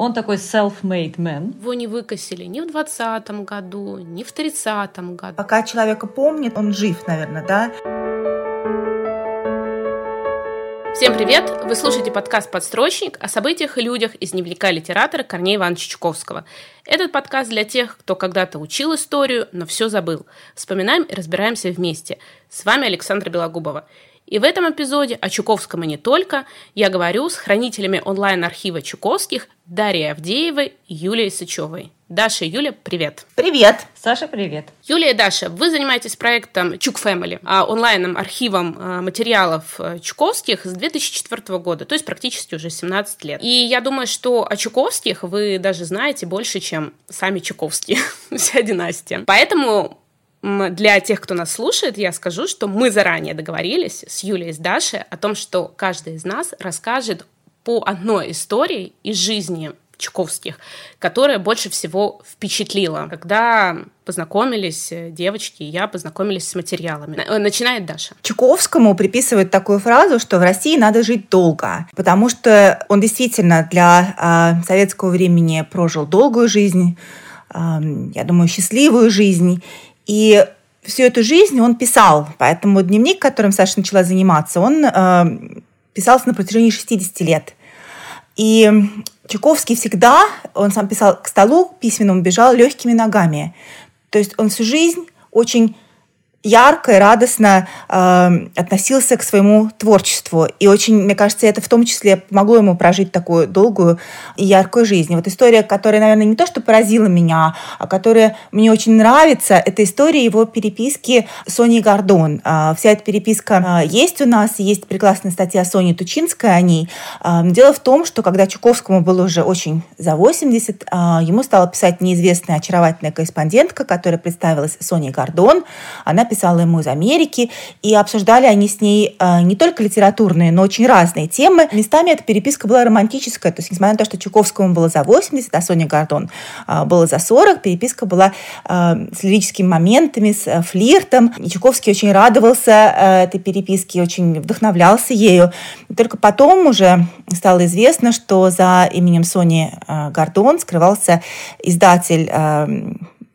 Он такой self-made man. Его не выкосили ни в 20 году, ни в 30 году. Пока человека помнит, он жив, наверное, да? Всем привет! Вы слушаете подкаст «Подстрочник» о событиях и людях из дневника литератора Корнея Ивановича Чуковского. Этот подкаст для тех, кто когда-то учил историю, но все забыл. Вспоминаем и разбираемся вместе. С вами Александра Белогубова. И в этом эпизоде о Чуковском и не только я говорю с хранителями онлайн-архива Чуковских Дарьей Авдеевой и Юлией Сычевой. Даша и Юля, привет. Привет. Саша, привет. Юлия и Даша, вы занимаетесь проектом Чук Family, а, онлайн архивом а, материалов а, Чуковских с 2004 года, то есть практически уже 17 лет. И я думаю, что о Чуковских вы даже знаете больше, чем сами Чуковские, вся династия. Поэтому для тех, кто нас слушает, я скажу, что мы заранее договорились с Юлей и с Дашей о том, что каждый из нас расскажет по одной истории из жизни Чуковских, которая больше всего впечатлила. Когда познакомились э, девочки, я познакомились с материалами. Э, начинает Даша. Чуковскому приписывают такую фразу, что в России надо жить долго, потому что он действительно для э, советского времени прожил долгую жизнь, э, я думаю, счастливую жизнь, и всю эту жизнь он писал. Поэтому дневник, которым Саша начала заниматься, он э, писался на протяжении 60 лет. И Чуковский всегда, он сам писал, к столу письменному бежал легкими ногами. То есть он всю жизнь очень ярко и радостно э, относился к своему творчеству. И очень, мне кажется, это в том числе помогло ему прожить такую долгую и яркую жизнь. Вот история, которая, наверное, не то, что поразила меня, а которая мне очень нравится, это история его переписки с Соней Гордон. Э, вся эта переписка э, есть у нас, есть прекрасная статья Сони Тучинской о ней. Э, дело в том, что когда Чуковскому было уже очень за 80, э, ему стала писать неизвестная очаровательная корреспондентка, которая представилась Соней Гордон. Она писала ему из Америки, и обсуждали они с ней э, не только литературные, но очень разные темы. Местами эта переписка была романтическая, то есть несмотря на то, что Чуковскому было за 80, а Соне Гордон э, было за 40, переписка была э, с лирическими моментами, с флиртом. И Чуковский очень радовался этой переписке, очень вдохновлялся ею. Только потом уже стало известно, что за именем Сони Гордон скрывался издатель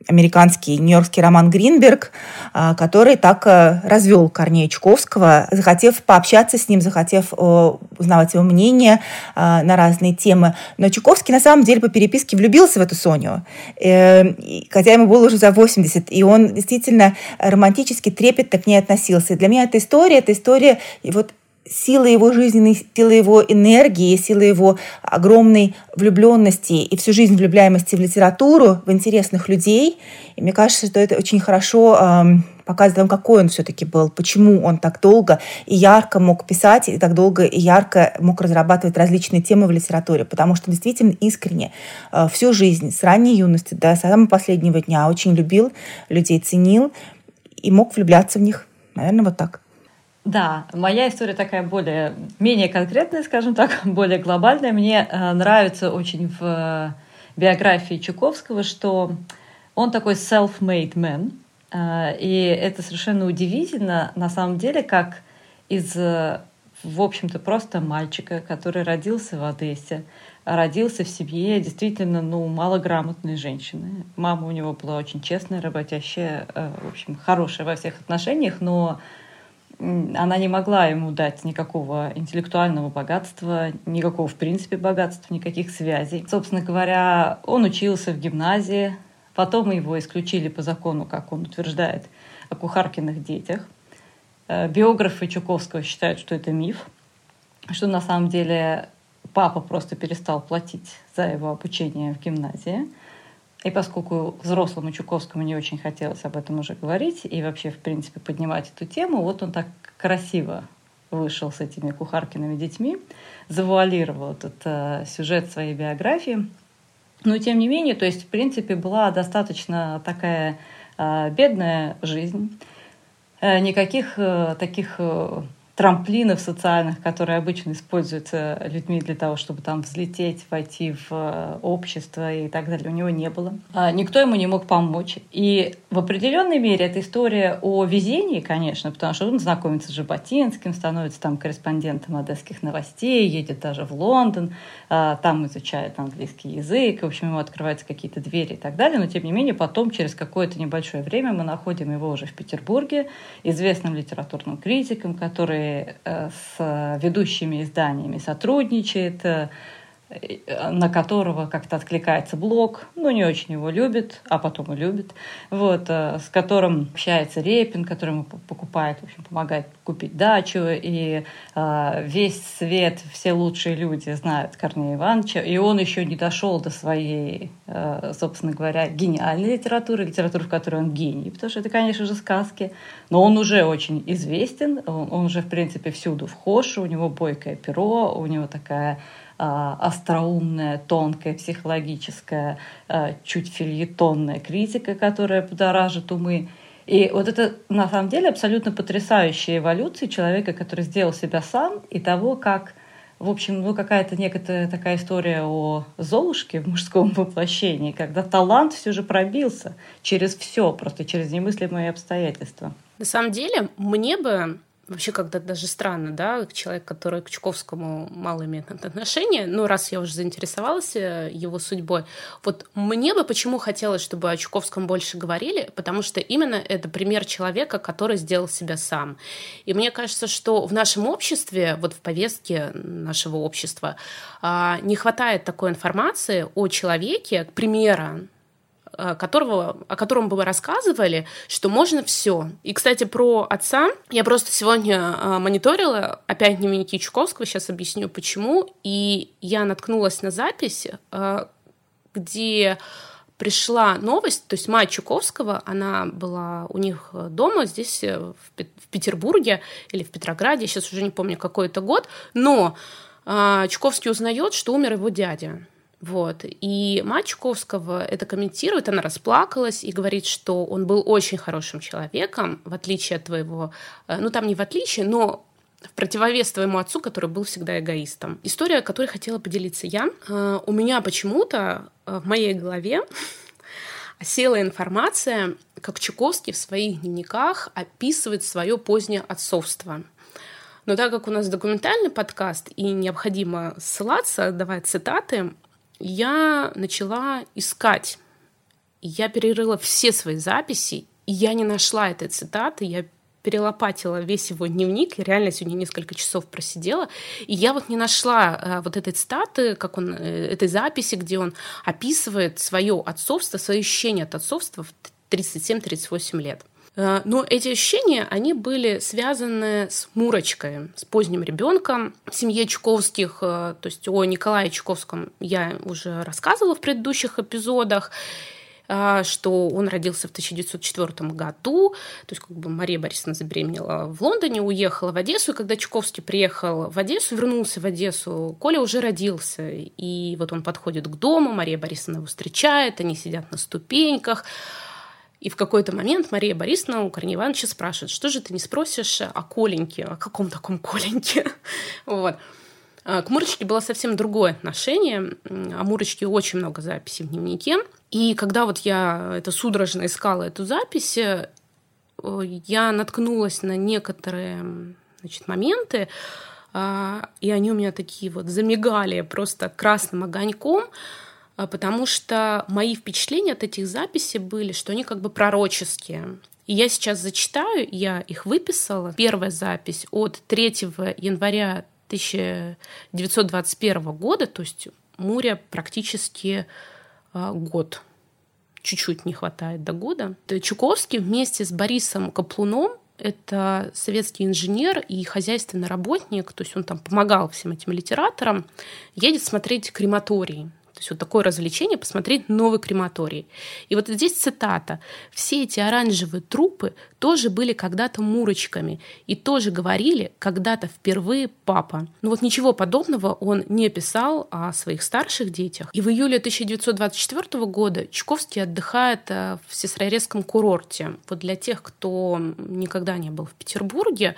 американский нью-йоркский роман Гринберг, а, который так э, развел Корнея Чуковского, захотев пообщаться с ним, захотев узнавать его мнение а, на разные темы. Но Чуковский на самом деле по переписке влюбился в эту Соню, э, хотя ему было уже за 80, и он действительно романтически трепетно к ней относился. И для меня эта история, эта история и вот сила его жизненной, сила его энергии, сила его огромной влюбленности и всю жизнь влюбляемости в литературу, в интересных людей. И мне кажется, что это очень хорошо э, показывает, какой он все-таки был, почему он так долго и ярко мог писать, и так долго и ярко мог разрабатывать различные темы в литературе, потому что действительно искренне э, всю жизнь, с ранней юности до самого последнего дня очень любил людей, ценил и мог влюбляться в них. Наверное, вот так. Да, моя история такая более, менее конкретная, скажем так, более глобальная. Мне э, нравится очень в э, биографии Чуковского, что он такой self-made man. Э, и это совершенно удивительно, на самом деле, как из, в общем-то, просто мальчика, который родился в Одессе, родился в семье действительно ну, малограмотной женщины. Мама у него была очень честная, работящая, в общем, хорошая во всех отношениях, но она не могла ему дать никакого интеллектуального богатства, никакого, в принципе, богатства, никаких связей. Собственно говоря, он учился в гимназии, потом его исключили по закону, как он утверждает, о кухаркиных детях. Э, биографы Чуковского считают, что это миф, что на самом деле папа просто перестал платить за его обучение в гимназии – и поскольку взрослому Чуковскому не очень хотелось об этом уже говорить и вообще, в принципе, поднимать эту тему, вот он так красиво вышел с этими кухаркиными детьми, завуалировал этот э, сюжет своей биографии. Но, тем не менее, то есть, в принципе, была достаточно такая э, бедная жизнь. Э, никаких э, таких э, трамплинов социальных, которые обычно используются людьми для того, чтобы там взлететь, войти в э, общество и так далее, у него не было. А никто ему не мог помочь. И в определенной мере это история о везении, конечно, потому что он знакомится с Жаботинским, становится там корреспондентом одесских новостей, едет даже в Лондон, а, там изучает английский язык, в общем, ему открываются какие-то двери и так далее, но тем не менее потом через какое-то небольшое время мы находим его уже в Петербурге, известным литературным критиком, который Э, с ведущими изданиями сотрудничает, э, на которого как-то откликается блог, ну, не очень его любит, а потом и любит, вот, э, с которым общается Репин, который ему покупает, в общем, помогает купить дачу, и э, весь свет, все лучшие люди знают Корнея Ивановича, и он еще не дошел до своей, э, собственно говоря, гениальной литературы, литературы, в которой он гений, потому что это, конечно же, сказки, но он уже очень известен, он, он уже, в принципе, всюду вхож, у него бойкое перо, у него такая остроумная, тонкая, психологическая, а, чуть фильетонная критика, которая будоражит умы. И вот это на самом деле абсолютно потрясающая эволюция человека, который сделал себя сам, и того, как в общем, ну какая-то некая такая история о Золушке в мужском воплощении, когда талант все же пробился через все, просто через немыслимые обстоятельства. На самом деле, мне бы вообще когда даже странно, да, человек, который к Чуковскому мало имеет отношения, но раз я уже заинтересовалась э, его судьбой, вот мне бы почему хотелось, чтобы о Чуковском больше говорили, потому что именно это пример человека, который сделал себя сам. И мне кажется, что в нашем обществе, вот в повестке нашего общества, а, не хватает такой информации о человеке, Э, которого, о котором вы рассказывали, что можно все. И, кстати, про отца я просто сегодня э, мониторила опять дневники Чуковского, сейчас объясню почему, и я наткнулась на запись, э, где пришла новость, то есть мать Чуковского, она была у них дома здесь, в Петербурге или в Петрограде, сейчас уже не помню какой это год, но Чуковский узнает, что умер его дядя. Вот. И мать Чуковского это комментирует, она расплакалась и говорит, что он был очень хорошим человеком, в отличие от твоего, э, ну там не в отличие, но в противовес твоему отцу, который был всегда эгоистом. История, которой хотела поделиться я. Э, у меня почему-то э, в моей голове осела информация, как Чуковский в своих дневниках описывает свое позднее отцовство. Но так как у нас документальный подкаст и необходимо ссылаться, давать цитаты, я начала искать. Я перерыла все свои записи, и я не нашла этой цитаты. Я перелопатила весь его дневник, я реально сегодня несколько часов просидела, и я вот не нашла э, вот этой цитаты, как он, э, этой записи, где он описывает свое отцовство, свои ощущения от отцовства в 37-38 лет. Э, но эти ощущения, они были связаны с Мурочкой, с поздним ребенком в семье Чуковских. Э, то есть о Николае Чуковском я уже рассказывала в предыдущих эпизодах э, что он родился в 1904 году, то есть как бы Мария Борисовна забеременела в Лондоне, уехала в Одессу, и когда Чуковский приехал в Одессу, вернулся в Одессу, Коля уже родился, и вот он подходит к дому, Мария Борисовна его встречает, они сидят на ступеньках, и в какой-то момент Мария Борисовна у Корнея Ивановича спрашивает, что же ты не спросишь о Коленьке, о каком таком Коленьке? вот. А, к Мурочке было совсем другое отношение. О Мурочке очень много записей в дневнике. И когда вот я это судорожно искала эту запись, э, я наткнулась на некоторые значит, моменты, а, и они у меня такие вот замигали просто красным огоньком. А, потому что мои впечатления от этих записей были, что они как бы пророческие. И я сейчас зачитаю, я их выписала. Первая запись от 3 января 1921 года, то есть Муря практически а, год. Чуть-чуть не хватает до года. Чуковский вместе с Борисом Каплуном это советский инженер и хозяйственный работник, то есть он там помогал всем этим литераторам, едет смотреть крематорий. То есть вот такое развлечение посмотреть новый крематорий. И вот здесь цитата. «Все эти оранжевые трупы тоже были когда-то мурочками и тоже говорили когда-то впервые папа». Ну вот ничего подобного он не писал о своих старших детях. И в июле 1924 года Чуковский отдыхает э, в Сестрорецком курорте. Вот для тех, кто никогда не был в Петербурге,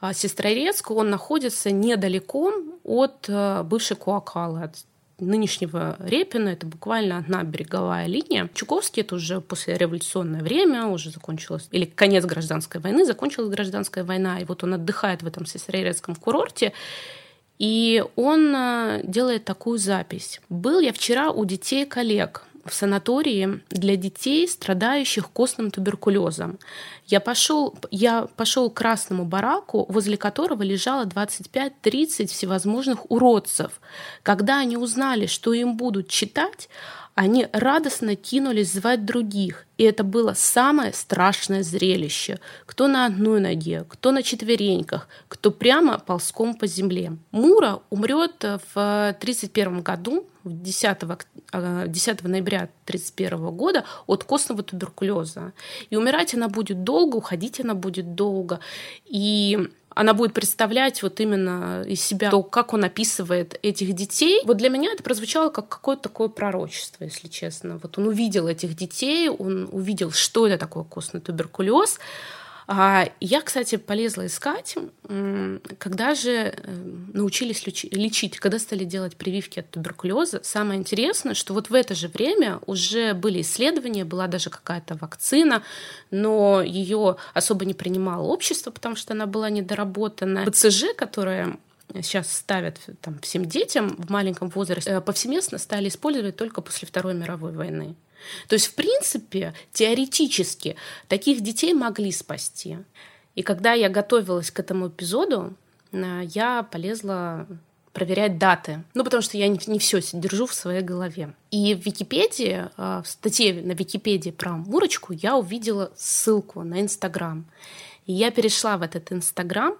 а Сестрорецк, он находится недалеко от э, бывшей Куакалы, от нынешнего Репина, это буквально одна береговая линия. Чуковский это уже после революционное время, уже закончилось, или конец гражданской войны, закончилась гражданская война, и вот он отдыхает в этом Сестрорецком курорте, и он э, делает такую запись. «Был я вчера у детей коллег в санатории для детей, страдающих костным туберкулезом. Я пошел, я пошел к красному бараку, возле которого лежало 25-30 всевозможных уродцев. Когда они узнали, что им будут читать, они радостно кинулись звать других, и это было самое страшное зрелище. Кто на одной ноге, кто на четвереньках, кто прямо ползком по земле. Мура умрет в 1931 году, 10, 10 ноября 1931 года от костного туберкулеза. И умирать она будет долго, уходить она будет долго. И она будет представлять вот именно из себя то, как он описывает этих детей. Вот для меня это прозвучало как какое-то такое пророчество, если честно. Вот он увидел этих детей, он увидел, что это такое костный туберкулез, я, кстати, полезла искать, когда же э, научились лечить, когда стали делать прививки от туберкулеза. Самое интересное, что вот в это же время уже были исследования, была даже какая-то вакцина, но ее особо не принимало общество, потому что она была недоработана. БЦЖ, которая сейчас ставят там, всем детям в маленьком возрасте, э, повсеместно стали использовать только после Второй мировой войны. То есть, в принципе, теоретически таких детей могли спасти. И когда я готовилась к этому эпизоду, э, я полезла проверять даты. Ну, потому что я не, не все держу в своей голове. И в Википедии, э, в статье на Википедии про Мурочку я увидела ссылку на Инстаграм. И я перешла в этот Инстаграм,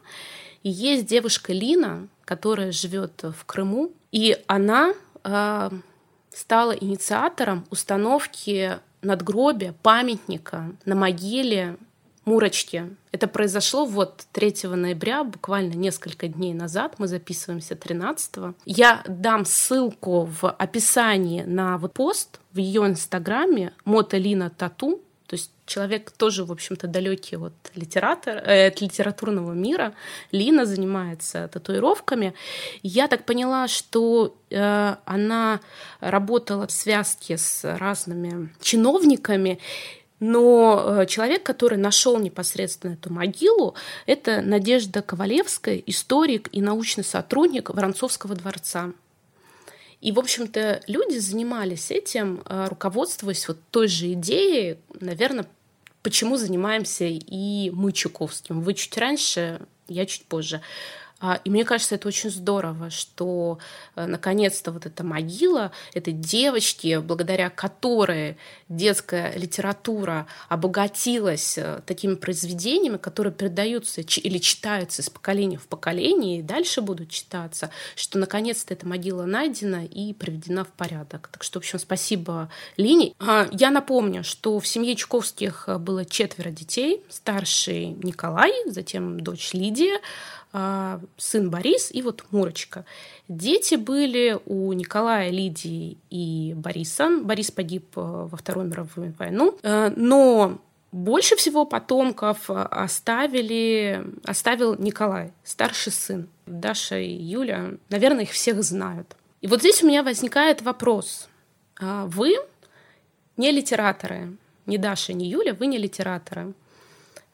и есть девушка Лина, которая живет в Крыму, и она э, стала инициатором установки надгробия, памятника на могиле Мурочки. Это произошло вот 3 ноября, буквально несколько дней назад. Мы записываемся 13 -го. Я дам ссылку в описании на вот пост в ее инстаграме Моталина Тату. Человек тоже, в общем-то, далекий от, литератор, э, от литературного мира. Лина занимается татуировками. Я так поняла, что э, она работала в связке с разными чиновниками, но э, человек, который нашел непосредственно эту могилу, это Надежда Ковалевская, историк и научный сотрудник Воронцовского дворца. И, в общем-то, люди занимались этим, э, руководствуясь вот той же идеей, наверное, почему занимаемся и мы Чуковским. Вы чуть раньше, я чуть позже. А, и мне кажется, это очень здорово, что э, наконец-то вот эта могила этой девочки, благодаря которой детская литература обогатилась э, такими произведениями, которые передаются или читаются из поколения в поколение и дальше будут читаться, что наконец-то эта могила найдена и приведена в порядок. Так что, в общем, спасибо Лине. А, я напомню, что в семье Чуковских э, было четверо детей. Старший Николай, затем дочь Лидия, сын Борис и вот Мурочка. Дети были у Николая, Лидии и Бориса. Борис погиб э, во Вторую мировую войну, э, но больше всего потомков оставили, оставил Николай, старший сын. Даша и Юля, наверное, их всех знают. И вот здесь у меня возникает вопрос. А вы не литераторы, не Даша, не Юля, вы не литераторы.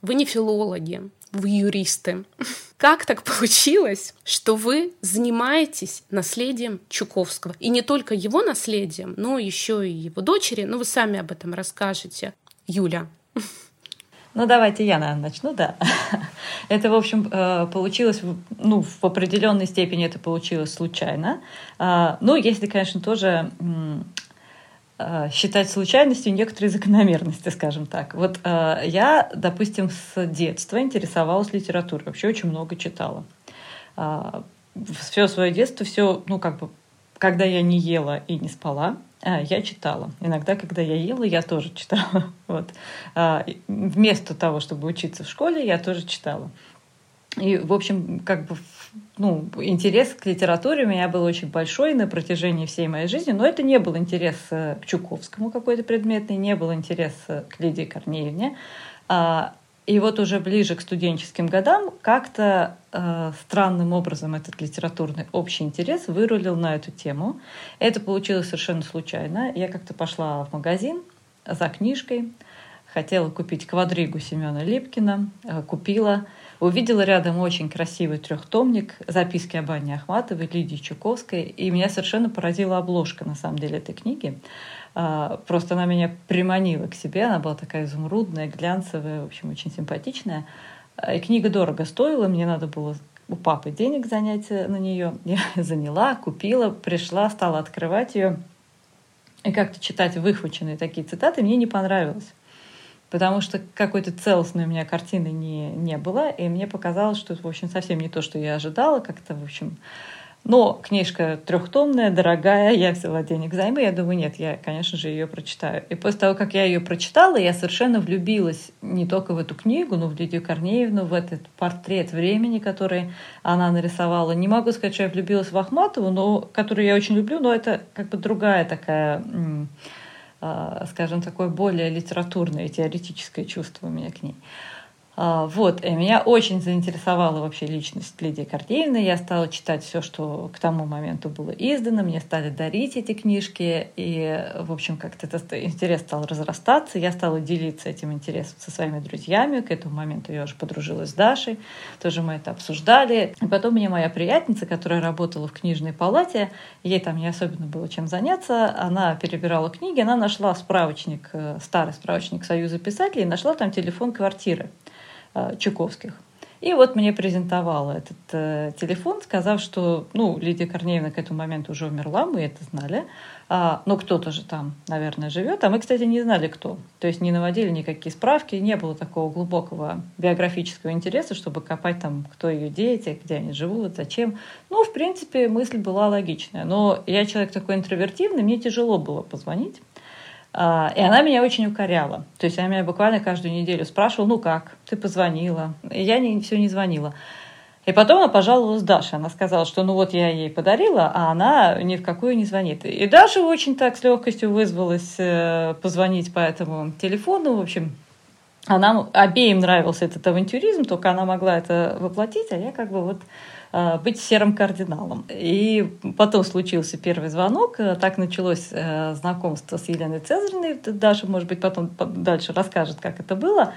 Вы не филологи, вы юристы. Как так получилось, что вы занимаетесь наследием Чуковского? И не только его наследием, но еще и его дочери. Ну, вы сами об этом расскажете. Юля. Ну, давайте я, наверное, начну, да. Это, в общем, э, получилось, ну, в определенной степени это получилось случайно. А, ну, если, конечно, тоже считать случайностью некоторые закономерности, скажем так. Вот э, я, допустим, с детства интересовалась литературой, вообще очень много читала. Э, все свое детство, все, ну, как бы, когда я не ела и не спала, э, я читала. Иногда, когда я ела, я тоже читала. Вот. Э, вместо того, чтобы учиться в школе, я тоже читала. И, в общем, как бы ну, интерес к литературе у меня был очень большой на протяжении всей моей жизни, но это не был интерес э, к Чуковскому какой-то предметный, не был интерес э, к Лидии Корнеевне. А, И вот уже ближе к студенческим годам как-то э, странным образом этот литературный общий интерес вырулил на эту тему. Это получилось совершенно случайно. Я как-то пошла в магазин за книжкой, хотела купить квадригу Семена Липкина, купила, увидела рядом очень красивый трехтомник записки об Анне Ахматовой, Лидии Чуковской, и меня совершенно поразила обложка, на самом деле, этой книги. А, просто она меня приманила к себе. Она была такая изумрудная, глянцевая, в общем, очень симпатичная. А, и книга дорого стоила, мне надо было у папы денег занять на нее. Я заняла, купила, пришла, стала открывать ее. И как-то читать выхваченные такие цитаты мне не понравилось. Потому что какой-то целостной у меня картины не, не было, и мне показалось, что это, в общем, совсем не то, что я ожидала. Как-то, в общем, но книжка трехтомная, дорогая, я взяла денег займы, я думаю, нет, я, конечно же, ее прочитаю. И после того, как я ее прочитала, я совершенно влюбилась не только в эту книгу, но в Лидию Корнеевну, в этот портрет времени, который она нарисовала. Не могу сказать, что я влюбилась в Ахматову, но, которую я очень люблю, но это как бы другая такая скажем, такое более литературное, теоретическое чувство у меня к ней. А, вот, и меня очень заинтересовала вообще личность Лидии Кордеевны. Я стала читать все, что к тому моменту было издано. Мне стали дарить эти книжки. И, в общем, как-то этот интерес стал разрастаться. Я стала делиться этим интересом со своими друзьями. К этому моменту я уже подружилась с Дашей. Тоже мы это обсуждали. И потом мне моя приятница, которая работала в книжной палате, ей там не особенно было чем заняться. Она перебирала книги. Она нашла справочник, э, старый справочник Союза писателей, нашла там телефон квартиры. Э, Чуковских. И вот мне презентовала этот э, телефон, сказав, что, ну, Лидия Корнеевна к этому моменту уже умерла, мы это знали, а, но кто-то же там, наверное, живет, а мы, кстати, не знали, кто. То есть не наводили никакие справки, не было такого глубокого биографического интереса, чтобы копать там, кто ее дети, где они живут, зачем. Ну, в принципе, мысль была логичная. Но я человек такой интровертивный, мне тяжело было позвонить. А, и она меня очень укоряла. То есть она меня буквально каждую неделю спрашивала, ну как, ты позвонила? И я не, все не звонила. И потом она пожаловалась Даше. Она сказала, что ну вот я ей подарила, а она ни в какую не звонит. И Даша очень так с легкостью вызвалась э, позвонить по этому телефону. В общем, она обеим нравился этот авантюризм, только она могла это воплотить, а я как бы вот быть серым кардиналом. И потом случился первый звонок, э, так началось э, знакомство с Еленой Цезаревной, Даша, может быть, потом дальше расскажет, как это было.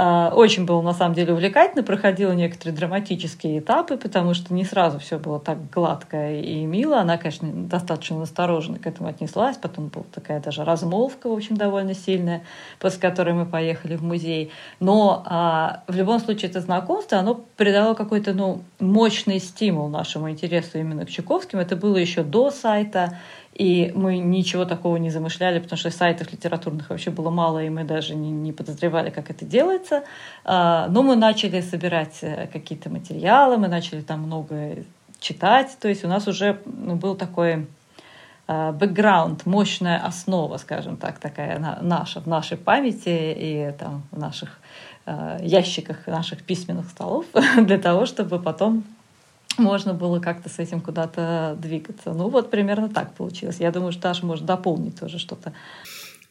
А, очень было на самом деле увлекательно, проходила некоторые драматические этапы, потому что не сразу все было так гладко и мило. Она, конечно, достаточно настороженно к этому отнеслась. Потом была такая даже размолвка, в общем, довольно сильная, после которой мы поехали в музей. Но а, в любом случае это знакомство, оно придало какой-то ну, мощный стимул нашему интересу именно к Чуковским. Это было еще до сайта. И мы ничего такого не замышляли, потому что сайтов литературных вообще было мало, и мы даже не, не подозревали, как это делается. А, но мы начали собирать э, какие-то материалы, мы начали там много читать. То есть у нас уже ну, был такой а, бэкграунд, мощная основа, скажем так, такая наша, в нашей памяти и там, в наших а, ящиках наших письменных столов для того, чтобы потом можно было как-то с этим куда-то двигаться. Ну вот примерно так получилось. Я думаю, что Даша может дополнить тоже что-то.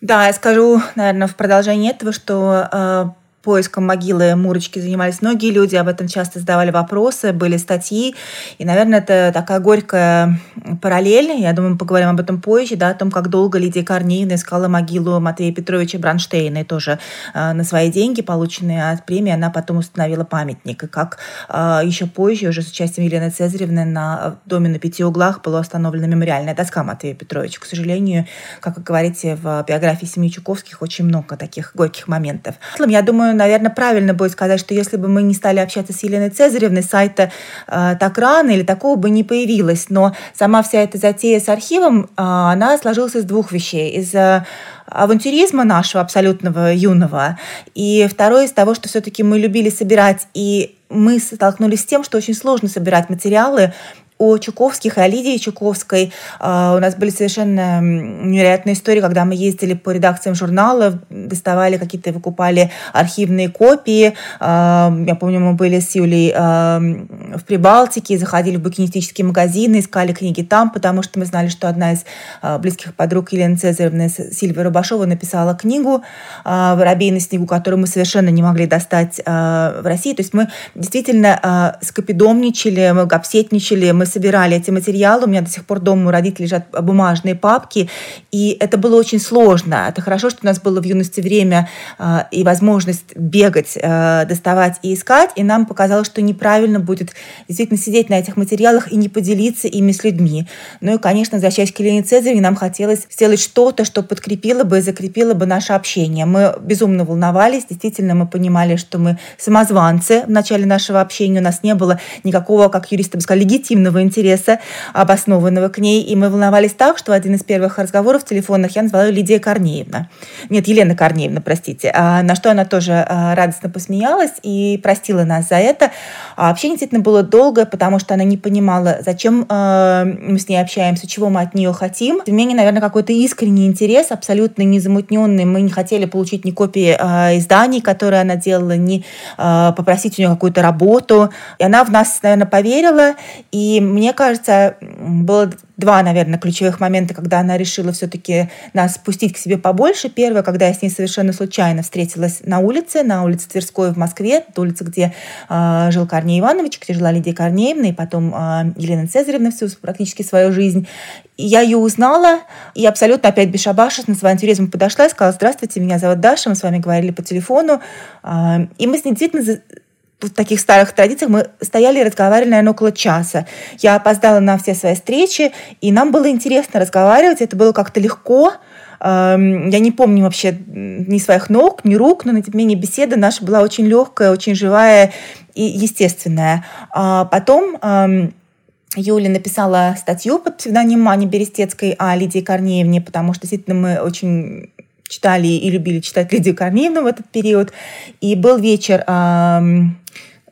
Да, я скажу, наверное, в продолжение этого, что э, поиском могилы Мурочки занимались многие люди, об этом часто задавали вопросы, были статьи. И, наверное, это такая горькая параллель. Я думаю, мы поговорим об этом позже, да, о том, как долго Лидия Корнеевна искала могилу Матвея Петровича Бронштейна. И тоже э, на свои деньги, полученные от премии, она потом установила памятник. И как э, еще позже, уже с участием Елены Цезаревны, на доме на пяти углах была установлена мемориальная доска Матвея Петровича. К сожалению, как вы говорите, в биографии семьи Чуковских очень много таких горьких моментов. Я думаю, наверное, правильно будет сказать, что если бы мы не стали общаться с Еленой Цезаревной, сайта э, так рано или такого бы не появилось. Но сама вся эта затея с архивом, э, она сложилась из двух вещей. Из э, авантюризма нашего абсолютного юного, и второе из того, что все-таки мы любили собирать, и мы столкнулись с тем, что очень сложно собирать материалы у Чуковских и о Лидии Чуковской а, у нас были совершенно невероятные истории, когда мы ездили по редакциям журналов, доставали какие-то, выкупали архивные копии. А, я помню, мы были с Юлей а, в Прибалтике, заходили в букинистические магазины, искали книги там, потому что мы знали, что одна из близких подруг Елены Цезаревны, Сильвия Рубашова, написала книгу «Воробей на снегу», которую мы совершенно не могли достать в России. То есть мы действительно скопидомничали, мы гапсетничали, мы собирали эти материалы. У меня до сих пор дома у родителей лежат бумажные папки. И это было очень сложно. Это хорошо, что у нас было в юности время э, и возможность бегать, э, доставать и искать. И нам показалось, что неправильно будет действительно сидеть на этих материалах и не поделиться ими с людьми. Ну и, конечно, возвращаясь к Елене Цезаревне, нам хотелось сделать что-то, что подкрепило бы и закрепило бы наше общение. Мы безумно волновались. Действительно, мы понимали, что мы самозванцы в начале нашего общения. У нас не было никакого, как юристы бы сказали, легитимного личного интереса, обоснованного к ней. И мы волновались так, что один из первых разговоров телефонных я назвала Лидия Корнеевна. Нет, Елена Корнеевна, простите. А, на что она тоже а, радостно посмеялась и простила нас за это. А общение действительно было долгое, потому что она не понимала, зачем мы с ней общаемся, чего мы от нее хотим. В менее, наверное, какой-то искренний интерес, абсолютно незамутненный. Мы не хотели получить ни копии изданий, которые она делала, ни попросить у нее какую-то работу. И она в нас, наверное, поверила. И мне кажется, было два, наверное, ключевых момента, когда она решила все-таки нас пустить к себе побольше. Первое, когда я с ней совершенно случайно встретилась на улице, на улице Тверской в Москве, это улица, где э, жил Корней Иванович, где жила Лидия Корнеевна, и потом э, Елена Цезаревна всю практически свою жизнь. Я ее узнала, и абсолютно опять бесшабашно с своим туризмом подошла и сказала, здравствуйте, меня зовут Даша, мы с вами говорили по телефону. Э, и мы с ней действительно в таких старых традициях мы стояли и разговаривали, наверное, около часа. Я опоздала на все свои встречи, и нам было интересно разговаривать, это было как-то легко. Эм, я не помню вообще ни своих ног, ни рук, но, тем не менее, беседа наша была очень легкая, очень живая и естественная. А потом эм, Юля написала статью под псевдонимом Ани Берестецкой о Лидии Корнеевне, потому что действительно мы очень читали и любили читать Лидию Корнеевну в этот период. И был вечер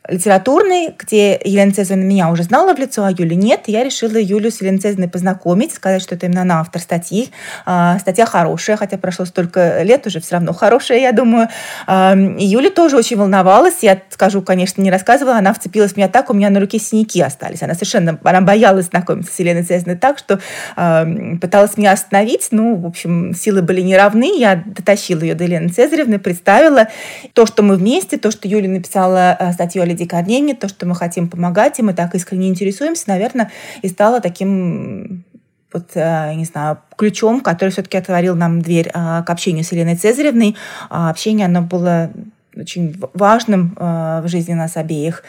литературный, где Елена Цезаревна меня уже знала в лицо, а Юли нет. Я решила Юлю с Еленой Цезаревной познакомить, сказать, что это именно она автор статьи. А, статья хорошая, хотя прошло столько лет, уже все равно хорошая, я думаю. А, и Юля тоже очень волновалась. Я скажу, конечно, не рассказывала, она вцепилась в меня так, у меня на руке синяки остались. Она совершенно, она боялась знакомиться с Еленой Цезаревной так, что а, пыталась меня остановить. Ну, в общем, силы были неравны. Я дотащила ее до Елены Цезаревны, представила то, что мы вместе, то, что Юля написала статью о Лидии Корнеевне, то, что мы хотим помогать, и мы так искренне интересуемся, наверное, и стало таким вот, э, не знаю, ключом, который все-таки отворил нам дверь э, к общению с Еленой Цезаревной. А общение, оно было очень важным э, в жизни нас обеих.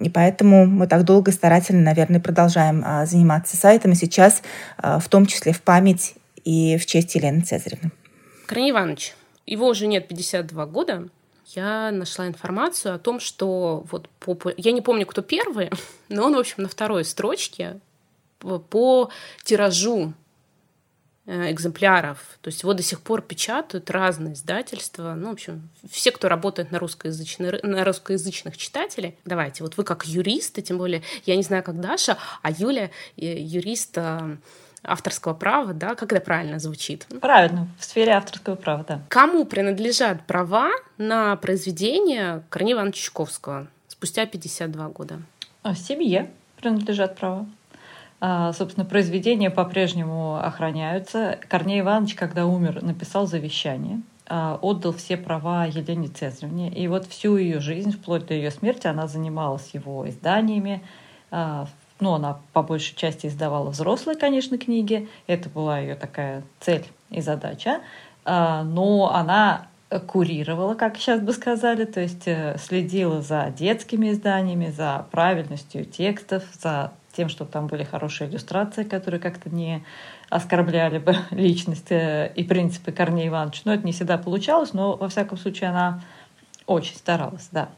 И поэтому мы так долго и старательно, наверное, продолжаем заниматься сайтом, и сейчас в том числе в память и в честь Елены Цезаревны. Корней Иванович, его уже нет 52 года, я нашла информацию о том, что вот по, я не помню, кто первый, но он, в общем, на второй строчке по, тиражу э, экземпляров. То есть его до сих пор печатают разные издательства. Ну, в общем, все, кто работает на, русскоязычный, на русскоязычных читателей. Давайте, вот вы как юристы, тем более, я не знаю, как Даша, а Юля э, юрист э, авторского права, да, как это правильно звучит? Правильно, в сфере авторского права, да. Кому принадлежат права на произведение Корнея Ивановича Чуковского спустя 52 года? А, семье принадлежат права. А, собственно, произведения по-прежнему охраняются. Корней Иванович, когда умер, написал завещание, а, отдал все права Елене Цезаревне. И вот всю ее жизнь, вплоть до ее смерти, она занималась его изданиями, а, ну, она по большей части издавала взрослые, конечно, книги. Это была ее такая цель и задача. А, но она курировала, как сейчас бы сказали, то есть э, следила за детскими изданиями, за правильностью текстов, за тем, чтобы там были хорошие иллюстрации, которые как-то не оскорбляли бы личность э, и принципы Корнея Ивановича. Но это не всегда получалось, но во всяком случае она очень старалась, да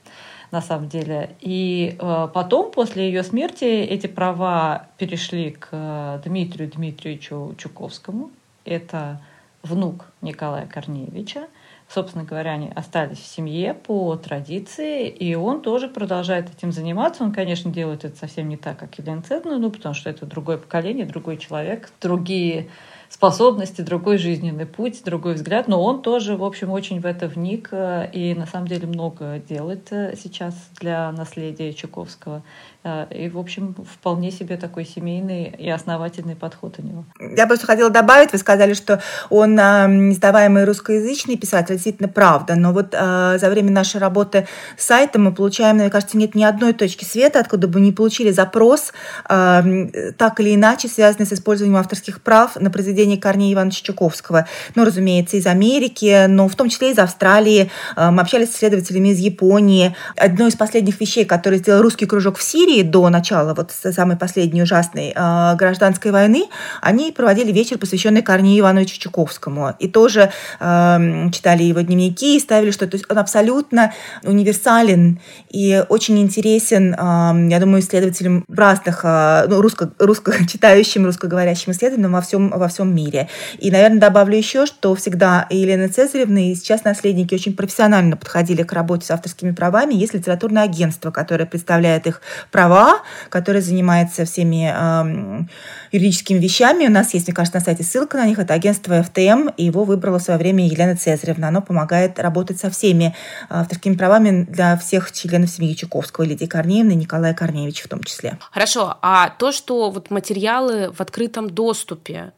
на самом деле. И э, потом, после ее смерти, эти права перешли к э, Дмитрию Дмитриевичу Чуковскому. Это внук Николая Корнеевича. Собственно говоря, они остались в семье по традиции, и он тоже продолжает этим заниматься. Он, конечно, делает это совсем не так, как Елена Цетна, ну, потому что это другое поколение, другой человек, другие способности, другой жизненный путь, другой взгляд, но он тоже, в общем, очень в это вник э, и на самом деле много делает э, сейчас для наследия Чуковского. Э, и, в общем, вполне себе такой семейный и основательный подход у него. Я просто хотела добавить, вы сказали, что он э, несдаваемый русскоязычный писатель, действительно правда, но вот э, за время нашей работы с сайтом мы получаем, мне кажется, нет ни одной точки света, откуда бы не получили запрос, так или иначе связанный с использованием авторских прав на произведение Корнея Ивановича Чуковского. Ну, разумеется, из Америки, но в том числе из Австралии. Мы общались с исследователями из Японии. Одно из последних вещей, которые сделал русский кружок в Сирии, Сирии до начала вот самой последней ужасной э, гражданской войны, они проводили вечер, посвященный Корнею Ивановичу Чуковскому. И тоже э, читали его дневники и ставили, что то есть он абсолютно универсален и очень интересен, э, я думаю, исследователям разных, э, ну, русско, русско читающим, русскоговорящим исследователям во всем, во всем мире. И, наверное, добавлю еще, что всегда Елена Цезаревна, и сейчас наследники очень профессионально подходили к работе с авторскими правами. Есть литературное агентство, которое представляет их права права, который занимается всеми э, юридическими вещами. У нас есть, мне кажется, на сайте ссылка на них. Это агентство FTM, и его выбрала в свое время Елена Цезаревна. Оно помогает работать со всеми а, авторскими правами для всех членов семьи Чуковского, Лидии Корнеевны Николая Корнеевича в том числе. Хорошо, а то, что вот материалы в открытом доступе,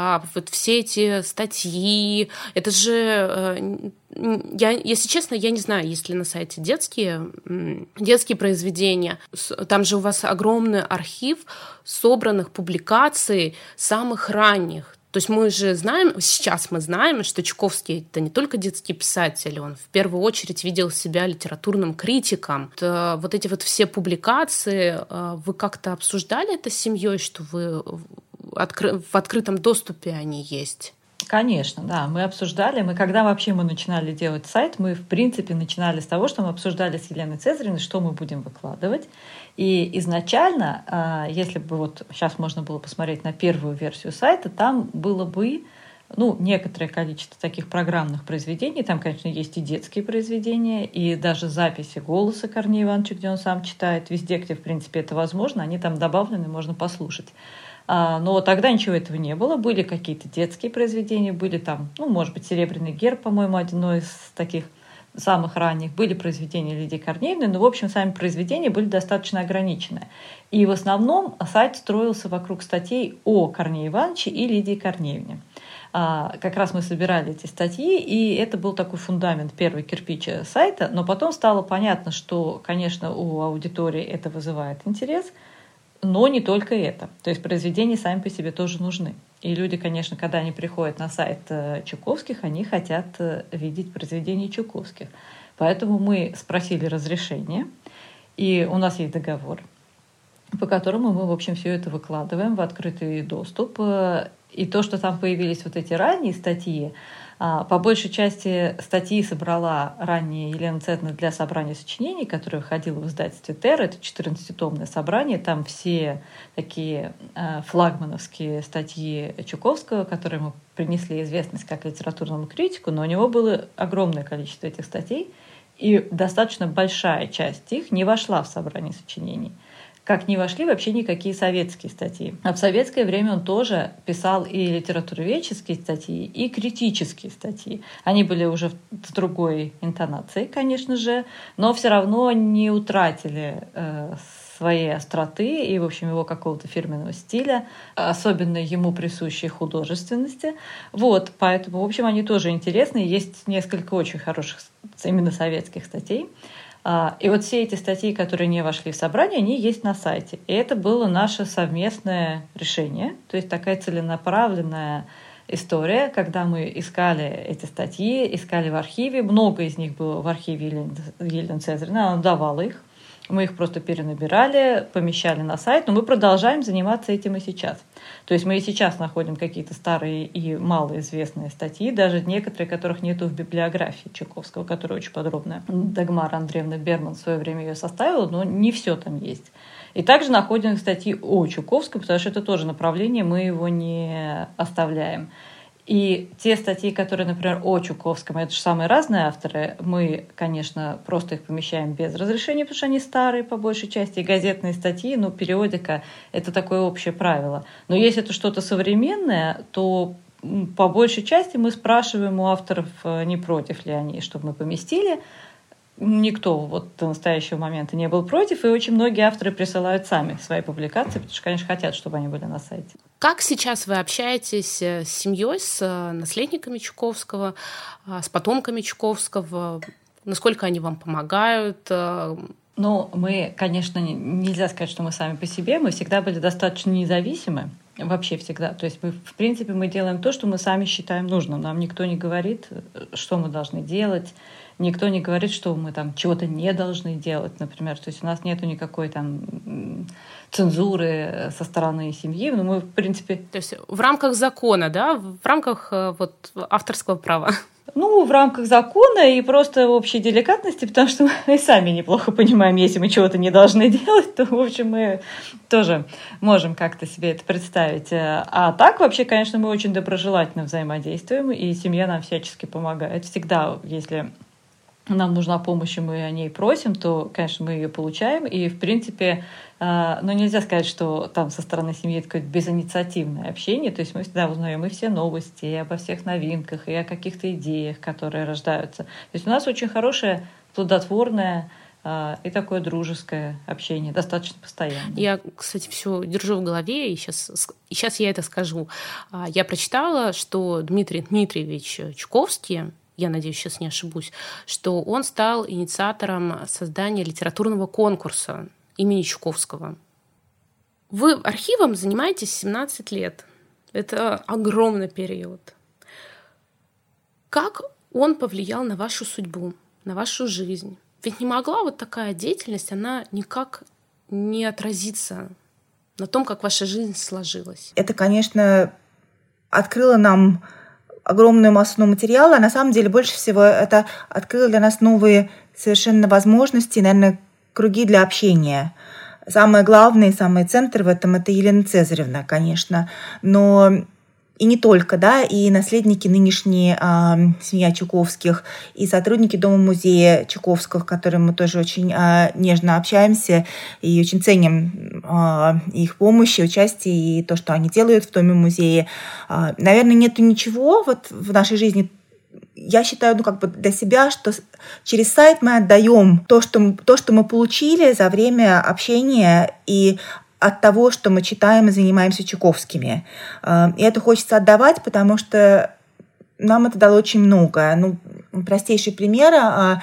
а, вот все эти статьи, это же, э, я, если честно, я не знаю, есть ли на сайте детские, детские произведения. Там же у вас огромный архив собранных публикаций самых ранних. То есть мы же знаем, сейчас мы знаем, что Чуковский это не только детский писатель, он в первую очередь видел себя литературным критиком. Вот эти вот все публикации, э, вы как-то обсуждали это с семьей, что вы в открытом доступе они есть. Конечно, да. Мы обсуждали, мы когда вообще мы начинали делать сайт, мы в принципе начинали с того, что мы обсуждали с Еленой Цезаревной, что мы будем выкладывать. И изначально, а, если бы вот сейчас можно было посмотреть на первую версию сайта, там было бы ну, некоторое количество таких программных произведений. Там, конечно, есть и детские произведения, и даже записи голоса Корнея Ивановича, где он сам читает. Везде, где, в принципе, это возможно, они там добавлены, можно послушать. А, но тогда ничего этого не было. Были какие-то детские произведения, были там, ну, может быть, «Серебряный герб», по-моему, одно из таких самых ранних. Были произведения Лидии Корнеевны, но, в общем, сами произведения были достаточно ограничены. И в основном сайт строился вокруг статей о Корнее Ивановиче и Лидии Корнеевне. А, как раз мы собирали эти статьи, и это был такой фундамент, первый кирпич сайта, но потом стало понятно, что, конечно, у аудитории это вызывает интерес – но не только это. То есть произведения сами по себе тоже нужны. И люди, конечно, когда они приходят на сайт э, Чуковских, они хотят э, видеть произведения Чуковских. Поэтому мы спросили разрешение, и у нас есть договор, по которому мы, в общем, все это выкладываем в открытый доступ. Э, и то, что там появились вот эти ранние статьи, по большей части статьи собрала ранее Елена Цетна для собрания сочинений, которое выходило в издательстве «Терра». Это 14-томное собрание. Там все такие а, флагмановские статьи Чуковского, которые мы принесли известность как литературному критику, но у него было огромное количество этих статей, и достаточно большая часть их не вошла в собрание сочинений – как не вошли вообще никакие советские статьи. А в советское время он тоже писал и литературоведческие статьи, и критические статьи. Они были уже с другой интонацией, конечно же, но все равно не утратили э, своей остроты и, в общем, его какого-то фирменного стиля, особенно ему присущей художественности. Вот, поэтому, в общем, они тоже интересны. Есть несколько очень хороших именно советских статей. А, и вот все эти статьи, которые не вошли в собрание, они есть на сайте. И это было наше совместное решение, то есть такая целенаправленная история, когда мы искали эти статьи, искали в архиве. Много из них было в архиве Елены Цезаревны, она давала их. Мы их просто перенабирали, помещали на сайт, но мы продолжаем заниматься этим и сейчас. То есть мы и сейчас находим какие-то старые и малоизвестные статьи, даже некоторые, которых нету в библиографии Чайковского, которая очень подробная. Дагмара Андреевна Берман в свое время ее составила, но не все там есть. И также находим статьи о Чуковском, потому что это тоже направление, мы его не оставляем. И те статьи, которые, например, о Чуковском, это же самые разные авторы, мы, конечно, просто их помещаем без разрешения, потому что они старые по большей части, и газетные статьи, ну, периодика — это такое общее правило. Но если это что-то современное, то по большей части мы спрашиваем у авторов, э, не против ли они, чтобы мы поместили. Никто вот до настоящего момента не был против, и очень многие авторы присылают сами свои публикации, потому что, конечно, хотят, чтобы они были на сайте. Как сейчас вы общаетесь э, с семьей, с э, наследниками Чуковского, с потомками Чуковского? Насколько они вам помогают? Ну, мы, конечно, нельзя сказать, что мы сами по себе. Мы всегда были достаточно независимы. Вообще всегда. То есть мы, в принципе, мы делаем то, что мы сами считаем нужным. Нам никто не говорит, что мы должны делать. Никто не говорит, что мы там чего-то не должны делать, например. То есть у нас нету никакой там цензуры со стороны семьи. Но мы, в принципе... То есть в рамках закона, да? В рамках э, вот авторского права. Ну, в рамках закона и просто общей деликатности, потому что мы сами неплохо понимаем, если мы чего-то не должны делать, то, в общем, мы тоже можем как-то себе это представить. А так, вообще, конечно, мы очень доброжелательно взаимодействуем, и семья нам всячески помогает. Всегда, если нам нужна помощь, и мы о ней просим, то, конечно, мы ее получаем. И, в принципе, но нельзя сказать, что там со стороны семьи такое безинициативное общение. То есть мы всегда узнаем и все новости, и обо всех новинках, и о каких-то идеях, которые рождаются. То есть у нас очень хорошее, плодотворное а, и такое дружеское общение, достаточно постоянно. Я, кстати, все держу в голове, и сейчас, и сейчас я это скажу. А, я прочитала, что Дмитрий Дмитриевич Чуковский, я надеюсь, сейчас не ошибусь, что он стал инициатором создания литературного конкурса имени Чуковского. Вы архивом занимаетесь 17 лет. Это огромный период. Как он повлиял на вашу судьбу, на вашу жизнь? Ведь не могла вот такая деятельность, она никак не отразиться на том, как ваша жизнь сложилась. Это, конечно, открыло нам огромную массу материала, а на самом деле больше всего это открыло для нас новые совершенно возможности, наверное, круги для общения. Самое главное и самый центр в этом – это Елена Цезаревна, конечно. Но и не только, да, и наследники нынешние э, семья Чуковских, и сотрудники Дома-музея Чуковских, с которыми мы тоже очень э, нежно общаемся и очень ценим э, их помощь и участие, и то, что они делают в Доме-музее. Э, наверное, нету ничего вот в нашей жизни я считаю, ну, как бы для себя, что через сайт мы отдаем то, что, то, что мы получили за время общения и от того, что мы читаем и занимаемся Чуковскими. А, и это хочется отдавать, потому что нам это дало очень много. Ну, простейший пример а,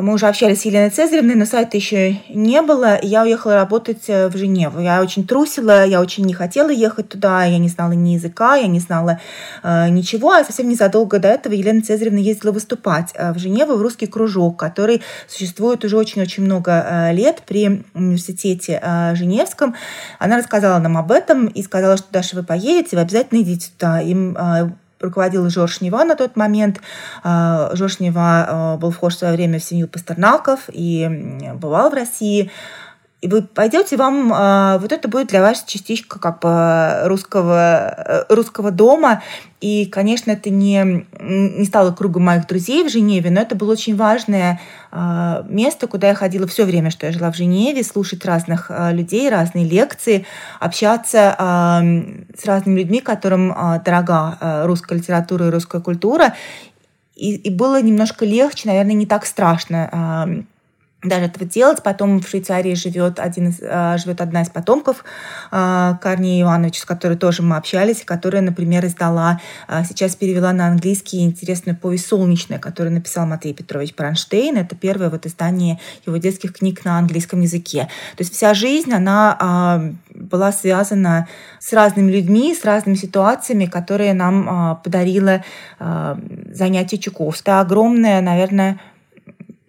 мы уже общались с Еленой Цезаревной, но сайта еще не было. Я уехала работать э, в Женеву. Я очень трусила, я очень не хотела ехать туда. Я не знала ни языка, я не знала э, ничего. А совсем незадолго до этого Елена Цезаревна ездила выступать э, в Женеву в русский кружок, который существует уже очень-очень много э, лет при университете э, Женевском. Она рассказала нам об этом и сказала, что Даша, вы поедете, вы обязательно идите туда. Им э, руководил Жорж Нева на тот момент. А, Жорж Нева был вхож в свое время в семью Пастернаков и бывал в России и вы пойдете, вам э, вот это будет для вас частичка как бы русского, э, русского дома. И, конечно, это не, не стало кругом моих друзей в Женеве, но это было очень важное э, место, куда я ходила все время, что я жила в Женеве, слушать разных э, людей, разные лекции, общаться э, с разными людьми, которым э, дорога э, русская литература и русская культура. И, и было немножко легче, наверное, не так страшно э, даже этого делать. Потом в Швейцарии живет, один из, а, живет одна из потомков а, Корнея Ивановича, с которой тоже мы общались, которая, например, издала, а, сейчас перевела на английский интересную повесть «Солнечная», которую написал Матвей Петрович Бронштейн. Это первое вот издание его детских книг на английском языке. То есть вся жизнь, она была связана с разными людьми, с разными ситуациями, которые нам подарило занятие Чуковского. Это огромное, наверное,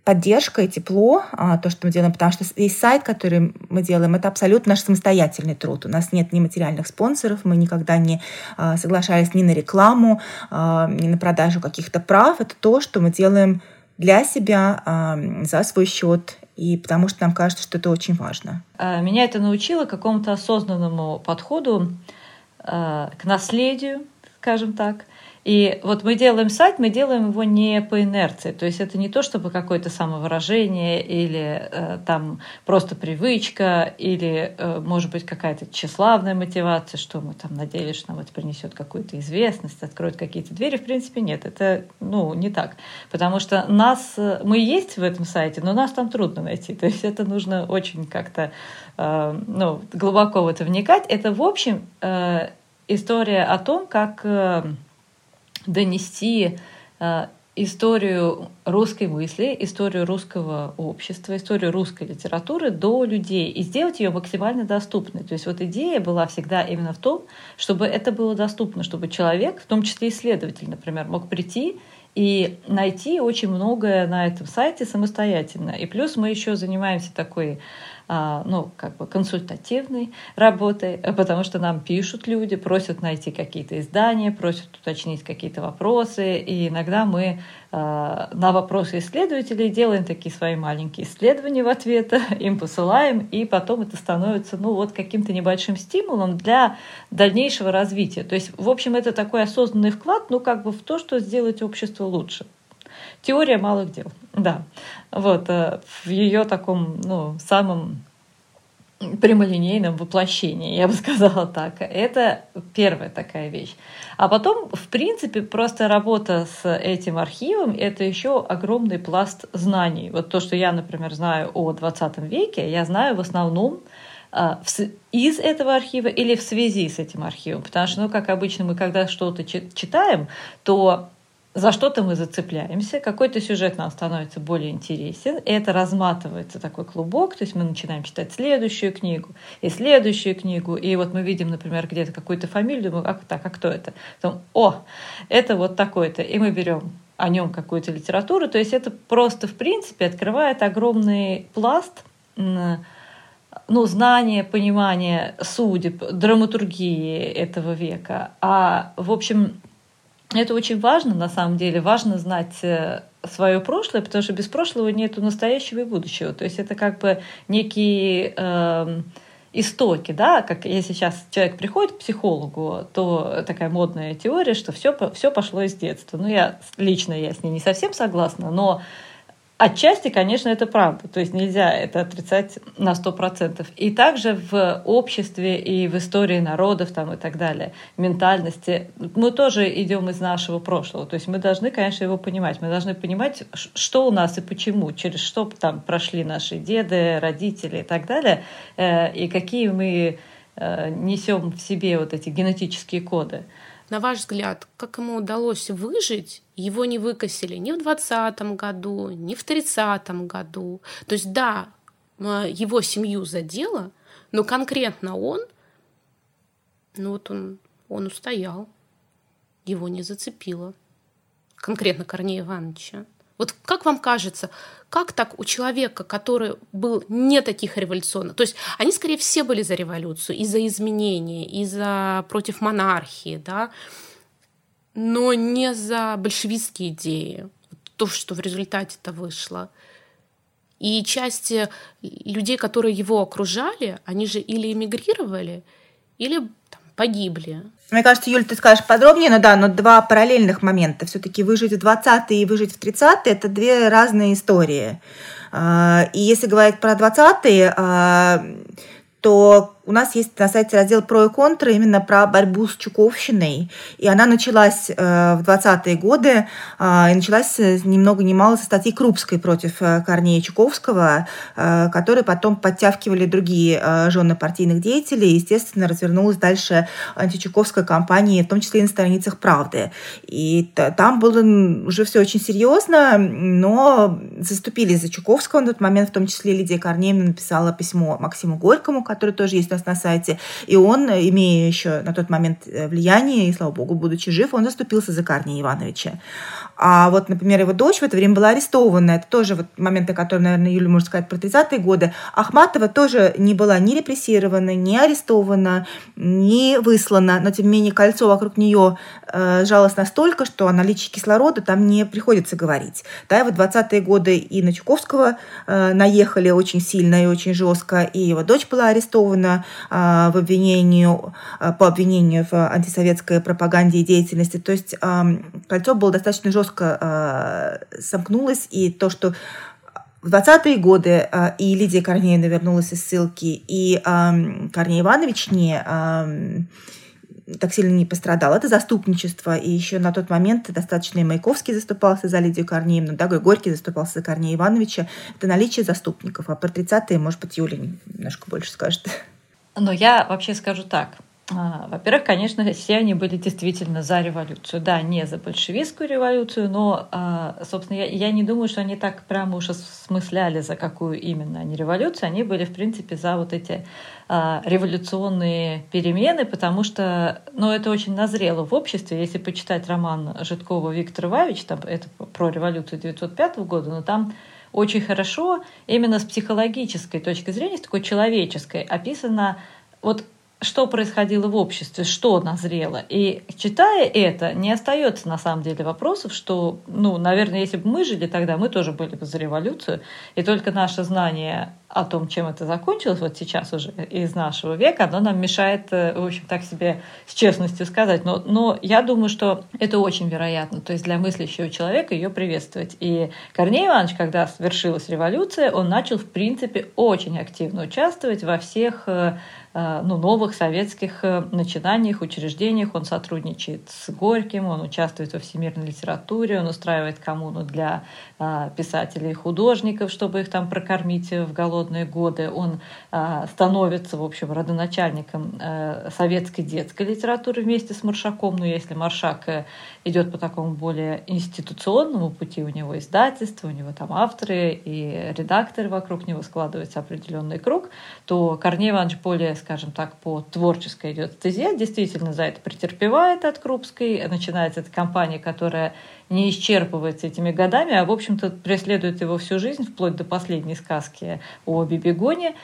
поддержка и тепло, а, то, что мы делаем, потому что весь сайт, который мы делаем, это абсолютно наш самостоятельный труд. У нас нет ни материальных спонсоров, мы никогда не а, соглашались ни на рекламу, а, ни на продажу каких-то прав. Это то, что мы делаем для себя, за свой счет, и потому что нам кажется, что это очень важно. Меня это научило какому-то осознанному подходу к наследию, скажем так. И вот мы делаем сайт, мы делаем его не по инерции. То есть это не то, чтобы какое-то самовыражение или э, там просто привычка или, э, может быть, какая-то тщеславная мотивация, что мы там надеялись, что нам это принесет какую-то известность, откроет какие-то двери. В принципе, нет, это ну, не так. Потому что нас, мы есть в этом сайте, но нас там трудно найти. То есть это нужно очень как-то э, ну, глубоко в это вникать. Это, в общем, э, история о том, как... Э, донести э, историю русской мысли, историю русского общества, историю русской литературы до людей и сделать ее максимально доступной. То есть вот идея была всегда именно в том, чтобы это было доступно, чтобы человек, в том числе исследователь, например, мог прийти и найти очень многое на этом сайте самостоятельно. И плюс мы еще занимаемся такой ну, как бы консультативной работой, потому что нам пишут люди, просят найти какие-то издания, просят уточнить какие-то вопросы, и иногда мы а, на вопросы исследователей делаем такие свои маленькие исследования в ответ, им посылаем, и потом это становится, ну, вот каким-то небольшим стимулом для дальнейшего развития. То есть, в общем, это такой осознанный вклад, ну, как бы в то, что сделать общество лучше. Теория малых дел, да. Вот, э, в ее таком, ну, самом прямолинейном воплощении, я бы сказала так. Это первая такая вещь. А потом, в принципе, просто работа с этим архивом — это еще огромный пласт знаний. Вот то, что я, например, знаю о 20 веке, я знаю в основном э, из этого архива или в связи с этим архивом. Потому что, ну, как обычно, мы когда что-то читаем, то за что-то мы зацепляемся, какой-то сюжет нам становится более интересен, и это разматывается такой клубок, то есть мы начинаем читать следующую книгу и следующую книгу, и вот мы видим, например, где-то какую-то фамилию, думаем, а, так, а кто это? Потом, о, это вот такой-то, и мы берем о нем какую-то литературу, то есть это просто, в принципе, открывает огромный пласт ну, знания, понимания судеб, драматургии этого века. А, в общем, это очень важно, на самом деле. Важно знать э, свое прошлое, потому что без прошлого нет настоящего и будущего. То есть это как бы некие э, истоки, да, как если сейчас человек приходит к психологу, то такая модная теория, что все, все пошло из детства. Ну, я лично я с ней не совсем согласна, но Отчасти, конечно, это правда. То есть нельзя это отрицать на сто процентов. И также в обществе и в истории народов там, и так далее, ментальности, мы тоже идем из нашего прошлого. То есть мы должны, конечно, его понимать. Мы должны понимать, что у нас и почему, через что там прошли наши деды, родители и так далее, э, и какие мы э, несем в себе вот эти генетические коды. На ваш взгляд, как ему удалось выжить? Его не выкосили ни в 2020 году, ни в 30 году. То есть, да, его семью задело, но конкретно он, ну вот он, он устоял, его не зацепило. Конкретно Корнея Ивановича. Вот как вам кажется, как так у человека, который был не таких революционных, то есть они, скорее, все были за революцию, и за изменения, и за против монархии, да, но не за большевистские идеи, то, что в результате-то вышло. И часть людей, которые его окружали, они же или эмигрировали, или там, погибли. Мне кажется, Юль, ты скажешь подробнее, но да, но два параллельных момента. Все-таки выжить в 20-е и выжить в 30-е – это две разные истории. А, и если говорить про 20-е, а, то у нас есть на сайте раздел «Про и контры» именно про борьбу с Чуковщиной. И она началась э, в 20-е годы, э, и началась ни много ни мало со статьи Крупской против э, Корнея Чуковского, которые потом подтягивали другие жены партийных деятелей. И, естественно, развернулась дальше античуковская кампания, в том числе и на страницах «Правды». И там было уже все очень серьезно, но заступили за Чуковского на тот момент, в том числе Лидия Корнеевна написала письмо Максиму Горькому, который тоже есть нас на сайте. И он, имея еще на тот момент э, влияние, и, слава богу, будучи жив, он заступился за Корнея Ивановича. А вот, например, его дочь в это время была арестована. Это тоже вот моменты, которые, наверное, Юля может сказать про 30-е годы. Ахматова тоже не была ни репрессирована, ни арестована, ни выслана. Но, тем не менее, кольцо вокруг нее э, жалось настолько, что о наличии кислорода там не приходится говорить. Да, и вот 20-е годы и на Чуковского э, наехали очень сильно и очень жестко, и его дочь была арестована. В обвинению, по обвинению в антисоветской пропаганде и деятельности. То есть кольцо было достаточно жестко сомкнулось, и то, что в 20-е годы и Лидия Корнеевна вернулась из ссылки, и Корней Иванович не так сильно не пострадал. Это заступничество. И еще на тот момент достаточно и Маяковский заступался за Лидию Корнеевну, да, Горький заступался за Корнея Ивановича. Это наличие заступников. А про 30-е, может быть, Юля немножко больше скажет. Но я вообще скажу так. А, во-первых, конечно, все они были действительно за революцию. Да, не за большевистскую революцию, но, а, собственно, я, я не думаю, что они так прямо уж осмысляли, за какую именно они революцию. Они были, в принципе, за вот эти а, революционные перемены, потому что ну, это очень назрело в обществе. Если почитать роман Житкова Виктор Иванович, там, это про революцию 1905 года, но там очень хорошо именно с психологической точки зрения, с такой человеческой, описано вот что происходило в обществе, что назрело. И читая это, не остается на самом деле вопросов, что, ну, наверное, если бы мы жили тогда, мы тоже были бы за революцию, и только наше знание о том, чем это закончилось вот сейчас уже из нашего века, оно нам мешает, э, в общем, так себе с честностью сказать. Но, но я думаю, что это очень вероятно. То есть для мыслящего человека ее приветствовать. И Корней Иванович, когда свершилась революция, он начал, в принципе, очень активно участвовать во всех э, Э, ну, новых советских начинаниях, учреждениях. Он сотрудничает с Горьким, он участвует во всемирной литературе, он устраивает коммуну для писателей и художников, чтобы их там прокормить в голодные годы. Он становится, в общем, родоначальником советской детской литературы вместе с Маршаком. Но если Маршак идет по такому более институционному пути, у него издательство, у него там авторы и редакторы вокруг него складывается определенный круг, то Корней Иванович более скажем так, по творческой идет стезе, действительно за это претерпевает от Крупской. Начинается эта кампания, которая не исчерпывается этими годами, а, в общем-то, преследует его всю жизнь, вплоть до последней сказки о Бибигоне.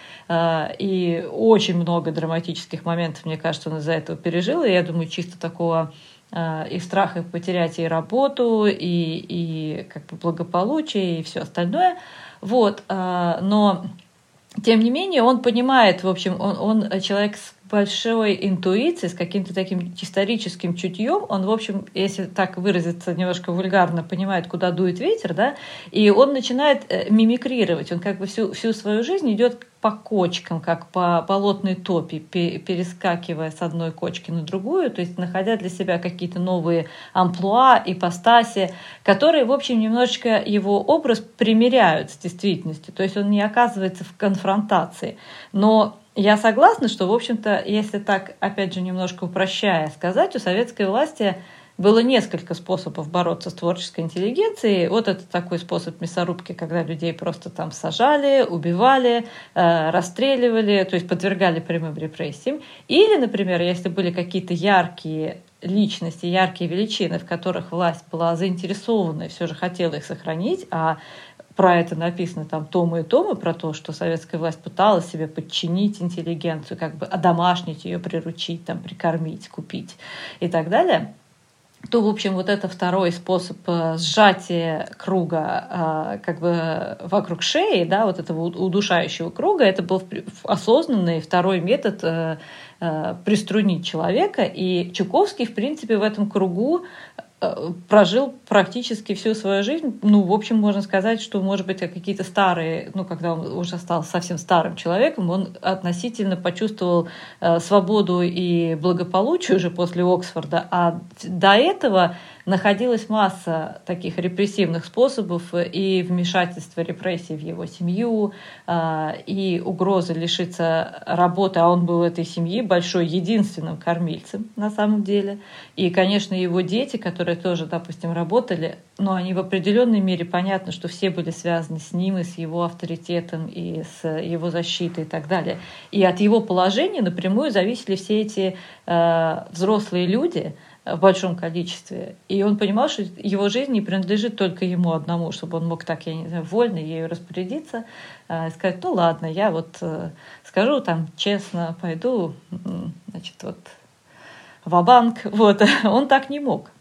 А, и очень много драматических моментов, мне кажется, он из-за этого пережил. И я думаю, чисто такого а, и страха потерять и работу, и, и как бы благополучие, и все остальное. Вот. Но тем не менее, он понимает, в общем, он, он человек с большой интуицией, с каким-то таким историческим чутьем, он, в общем, если так выразиться немножко вульгарно, понимает, куда дует ветер, да, и он начинает э, мимикрировать. Он как бы всю, всю свою жизнь идет по кочкам, как по болотной топи, перескакивая с одной кочки на другую, то есть находя для себя какие-то новые амплуа, ипостаси, которые, в общем, немножечко его образ примеряют с действительностью. То есть он не оказывается в конфронтации. Но я согласна, что, в общем-то, если так, опять же, немножко упрощая сказать, у советской власти было несколько способов бороться с творческой интеллигенцией. Вот это такой способ мясорубки, когда людей просто там сажали, убивали, э, расстреливали, то есть подвергали прямым репрессиям. Или, например, если были какие-то яркие личности, яркие величины, в которых власть была заинтересована и все же хотела их сохранить, а про это написано там томы и томы, про то, что советская власть пыталась себе подчинить интеллигенцию, как бы одомашнить ее, приручить, там, прикормить, купить и так далее то, в общем, вот это второй способ э, сжатия круга э, как бы вокруг шеи, да, вот этого удушающего круга, это был осознанный второй метод э, приструнить человека. И Чуковский, в принципе, в этом кругу прожил практически всю свою жизнь. Ну, в общем, можно сказать, что, может быть, какие-то старые, ну, когда он уже стал совсем старым человеком, он относительно почувствовал э, свободу и благополучие уже после Оксфорда, а до этого находилась масса таких репрессивных способов и вмешательства репрессий в его семью, а, и угрозы лишиться работы, а он был этой семье большой, единственным кормильцем на самом деле. И, конечно, его дети, которые тоже, допустим, работали, но они в определенной мере понятно, что все были связаны с ним и с его авторитетом и с его защитой и так далее. И от его положения напрямую зависели все эти э, взрослые люди – в большом количестве. И он понимал, что его жизнь не принадлежит только ему одному, чтобы он мог так, я не знаю, вольно ею распорядиться, э, и сказать, ну ладно, я вот э, скажу там честно, пойду, значит, вот в банк Вот, он так не мог.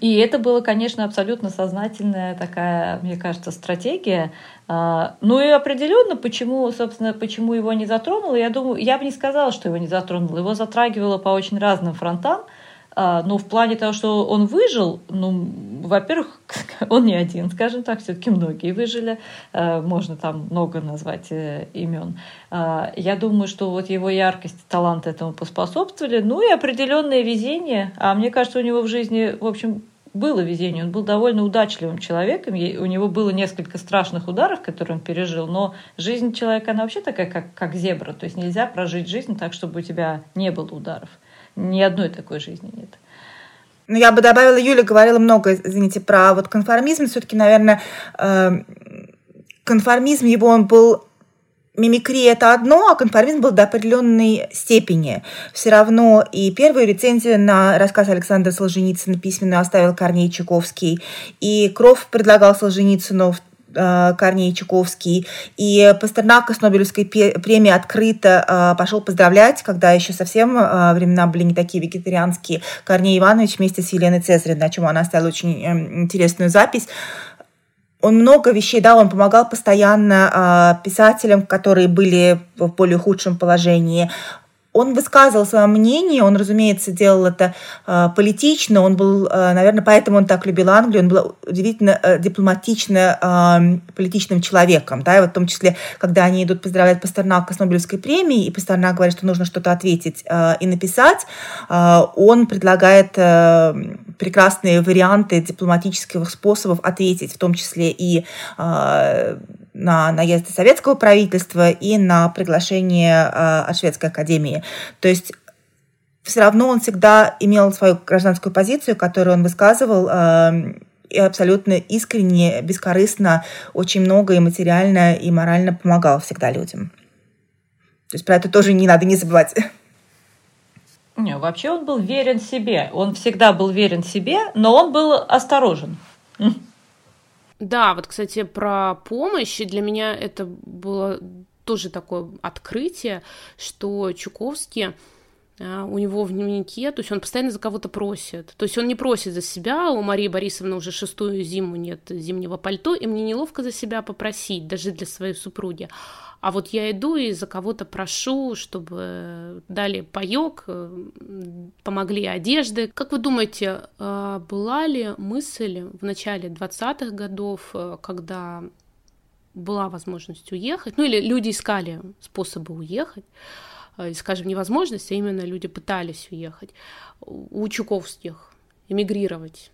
И это было, конечно, абсолютно сознательная такая, мне кажется, стратегия. А, ну и определенно, почему, собственно, почему его не затронуло, я думаю, я бы не сказала, что его не затронуло. Его затрагивало по очень разным фронтам. А, но в плане того, что он выжил, ну, во-первых, он не один, скажем так, все-таки многие выжили, а, можно там много назвать э, имен. А, я думаю, что вот его яркость, талант этому поспособствовали, ну и определенное везение. А мне кажется, у него в жизни, в общем, было везение. Он был довольно удачливым человеком. У него было несколько страшных ударов, которые он пережил, но жизнь человека, она вообще такая, как, как зебра. То есть нельзя прожить жизнь так, чтобы у тебя не было ударов. Ни одной такой жизни нет. Ну, я бы добавила, Юля говорила много, извините, про вот конформизм. Все-таки, наверное, э, конформизм его, он был мимикрия это одно, а конформизм был до определенной степени. Все равно и первую рецензию на рассказ Александра Солженицына письменную оставил Корней Чуковский, и Кров предлагал Солженицыну Корней Чуковский. И Пастернака с Нобелевской премией открыто э, пошел поздравлять, когда еще совсем э, времена были не такие вегетарианские. Корней Иванович вместе с Еленой Цезаревной, на чем она оставила очень интересную запись он много вещей, да, он помогал постоянно писателям, которые были в более худшем положении он высказывал свое мнение, он, разумеется, делал это э, политично, он был, э, наверное, поэтому он так любил Англию, он был удивительно э, дипломатично э, политичным человеком, да, и вот в том числе, когда они идут поздравлять Пастернака с Нобелевской премией, и Пастернак говорит, что нужно что-то ответить э, и написать, э, он предлагает э, прекрасные варианты дипломатических способов ответить, в том числе и э, на наезды советского правительства и на приглашение э, от Шведской академии. То есть все равно он всегда имел свою гражданскую позицию, которую он высказывал э, и абсолютно искренне, бескорыстно, очень много и материально, и морально помогал всегда людям. То есть про это тоже не надо не забывать. Не, вообще он был верен себе. Он всегда был верен себе, но он был осторожен. Да, вот, кстати, про помощь. Для меня это было тоже такое открытие, что Чуковский а, у него в дневнике, то есть он постоянно за кого-то просит. То есть он не просит за себя, у Марии Борисовны уже шестую зиму нет зимнего пальто, и мне неловко за себя попросить, даже для своей супруги. А вот я иду и за кого-то прошу, чтобы дали паёк, э, помогли одежды. Как вы думаете, э, была ли мысль в начале 20-х годов, э, когда была возможность уехать, ну или люди искали способы уехать, скажем, невозможность, а именно люди пытались уехать, у Чуковских эмигрировать?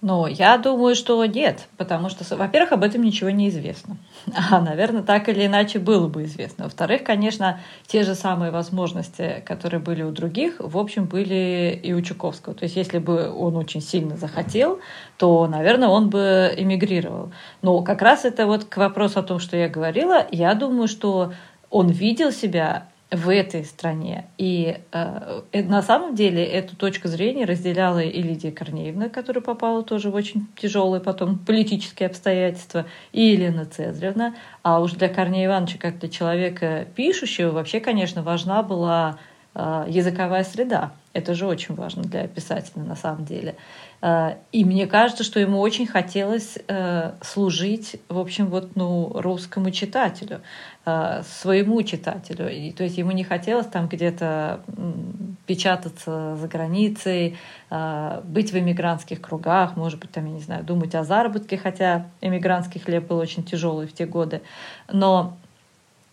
Ну, я думаю, что нет, потому что, во-первых, об этом ничего не известно. А, наверное, так или иначе было бы известно. Во-вторых, конечно, те же самые возможности, которые были у других, в общем, были и у Чуковского. То есть, если бы он очень сильно захотел, то, наверное, он бы эмигрировал. Но как раз это вот к вопросу о том, что я говорила, я думаю, что он видел себя в этой стране. И э, э, на самом деле эту точку зрения разделяла и Лидия Корнеевна, которая попала тоже в очень тяжелые потом политические обстоятельства, и Елена Цезаревна. А уж для Корнея Ивановича, как для человека пишущего, вообще, конечно, важна была э, языковая среда. Это же очень важно для писателя на самом деле. Э, и мне кажется, что ему очень хотелось э, служить, в общем, вот, ну, русскому читателю, э, своему читателю. И, то есть ему не хотелось там где-то печататься за границей, быть в эмигрантских кругах, может быть, там, я не знаю, думать о заработке, хотя эмигрантский хлеб был очень тяжелый в те годы. Но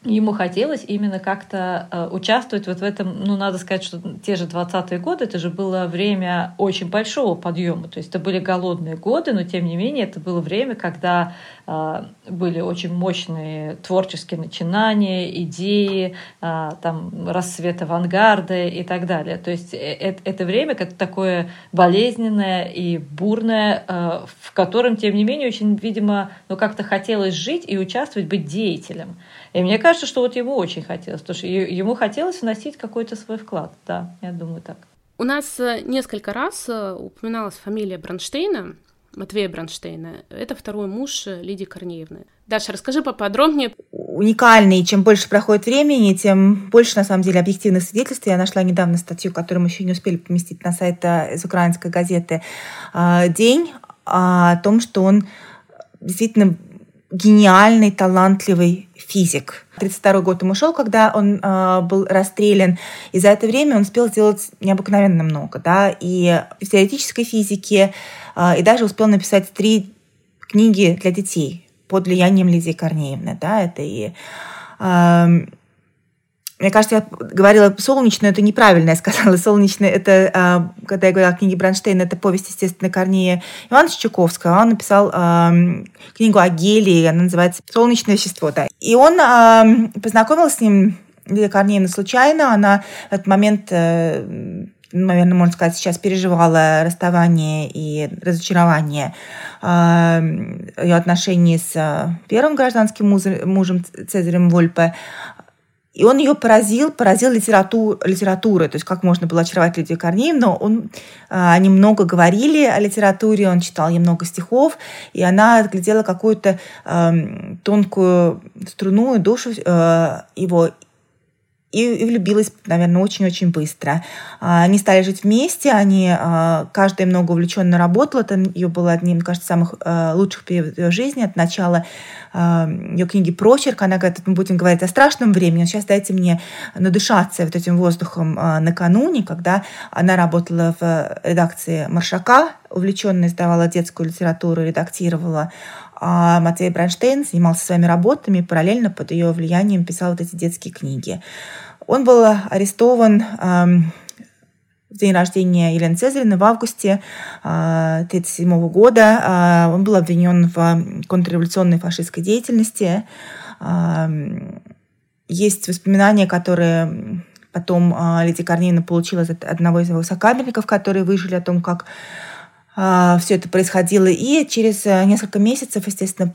ему хотелось именно как-то э, участвовать вот в этом, ну, надо сказать, что те же 20-е годы, это же было время очень большого подъема, то есть это были голодные годы, но тем не менее это было время, когда э, были очень мощные творческие начинания, идеи, э, там, рассвет авангарда и так далее. То есть это, время как такое болезненное и бурное, в котором, тем не менее, очень, видимо, ну, как-то хотелось жить и участвовать, быть деятелем. И мне кажется, что вот ему очень хотелось, потому что ему хотелось вносить какой-то свой вклад. Да, я думаю так. У нас э, несколько раз э, упоминалась фамилия Бронштейна, Матвея Бронштейна. Это второй муж э, Лидии Корнеевны. Даша, расскажи поподробнее. уникальный. Чем больше проходит времени, тем больше, на самом деле, объективных свидетельств. Я нашла недавно статью, которую мы еще не успели поместить на сайт из украинской газеты «День», о том, что он действительно гениальный, талантливый физик. 32 год ему шел, когда он э, был расстрелян, и за это время он успел сделать необыкновенно много, да, и в теоретической физике, э, и даже успел написать три книги для детей под влиянием Лидии Корнеевны, да, это и э, мне кажется, я говорила солнечное, это неправильно я сказала. Солнечное, это, а, когда я говорила о книге Бронштейна, это повесть, естественно, Корнея Ивановича Чуковского. Он написал книгу о гелии, она называется «Солнечное вещество». Да. И он познакомился с ним Лилия Корнеевна случайно. Она в этот момент э, наверное, можно сказать, сейчас переживала расставание и разочарование ее отношений с первым гражданским мужем Цезарем Вольпе. И он ее поразил, поразил литератур, литературой, то есть как можно было очаровать Лидию Корнеевну. Он, а, они много говорили о литературе, он читал ей много стихов, и она отглядела какую-то э, тонкую струну, душу э, его и, и влюбилась, наверное, очень-очень быстро. А, они стали жить вместе, они, а, каждая много увлеченно работала, это ее было одним, кажется, самых а, лучших периодов ее жизни, от начала ее книги «Прочерк», она говорит, мы будем говорить о страшном времени, сейчас дайте мне надышаться вот этим воздухом накануне, когда она работала в редакции «Маршака», увлеченно издавала детскую литературу, редактировала а Матвей Бронштейн занимался своими работами, параллельно под ее влиянием писал вот эти детские книги. Он был арестован в день рождения Елены Цезаревны в августе 1937 а, года. А, он был обвинен в контрреволюционной фашистской деятельности. Есть воспоминания, которые потом Лидия Корнеевна получила от одного из его сокамерников, которые выжили о том, как все это происходило. И через э, несколько месяцев, естественно,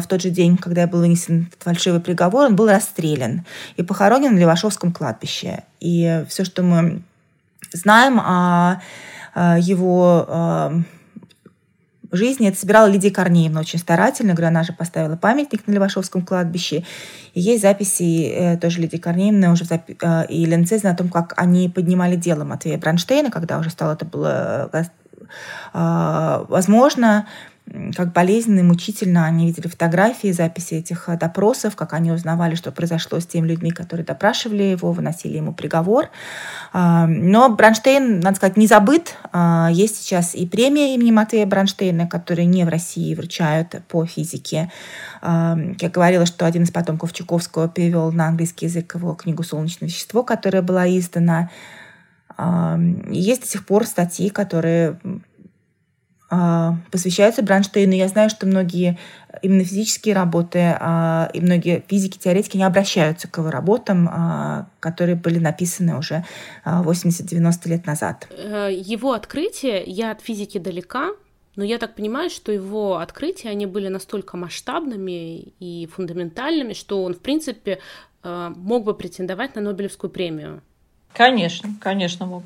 в тот же день, когда был вынесен фальшивый приговор, он был расстрелян и похоронен на Левашовском кладбище. И все, что мы знаем о его жизни, это собирала Лидия Корнеевна очень старательно. Говорю, она же поставила памятник на Левашовском кладбище. И есть записи э, тоже Лидии Корнеевны уже э, и Ленцезина о том, как они поднимали дело Матвея Бронштейна, когда уже стало это было а, возможно, как болезненно и мучительно они видели фотографии, записи этих а, допросов, как они узнавали, что произошло с теми людьми, которые допрашивали его, выносили ему приговор. А, но Бронштейн, надо сказать, не забыт. Есть сейчас и премия имени Матвея Бронштейна, которые не в России вручают по физике. Я говорила, что один из потомков Чуковского перевел на английский язык его книгу «Солнечное вещество», которая была издана есть до сих пор статьи, которые а, посвящаются Бронштейну. Я знаю, что многие именно физические работы а, и многие физики, теоретики не обращаются к его работам, а, которые были написаны уже 80-90 лет назад. Э, его открытия, я от физики далека, но я так понимаю, что его открытия, они были настолько масштабными и фундаментальными, что он, в принципе, э, мог бы претендовать на Нобелевскую премию. Конечно, конечно мог.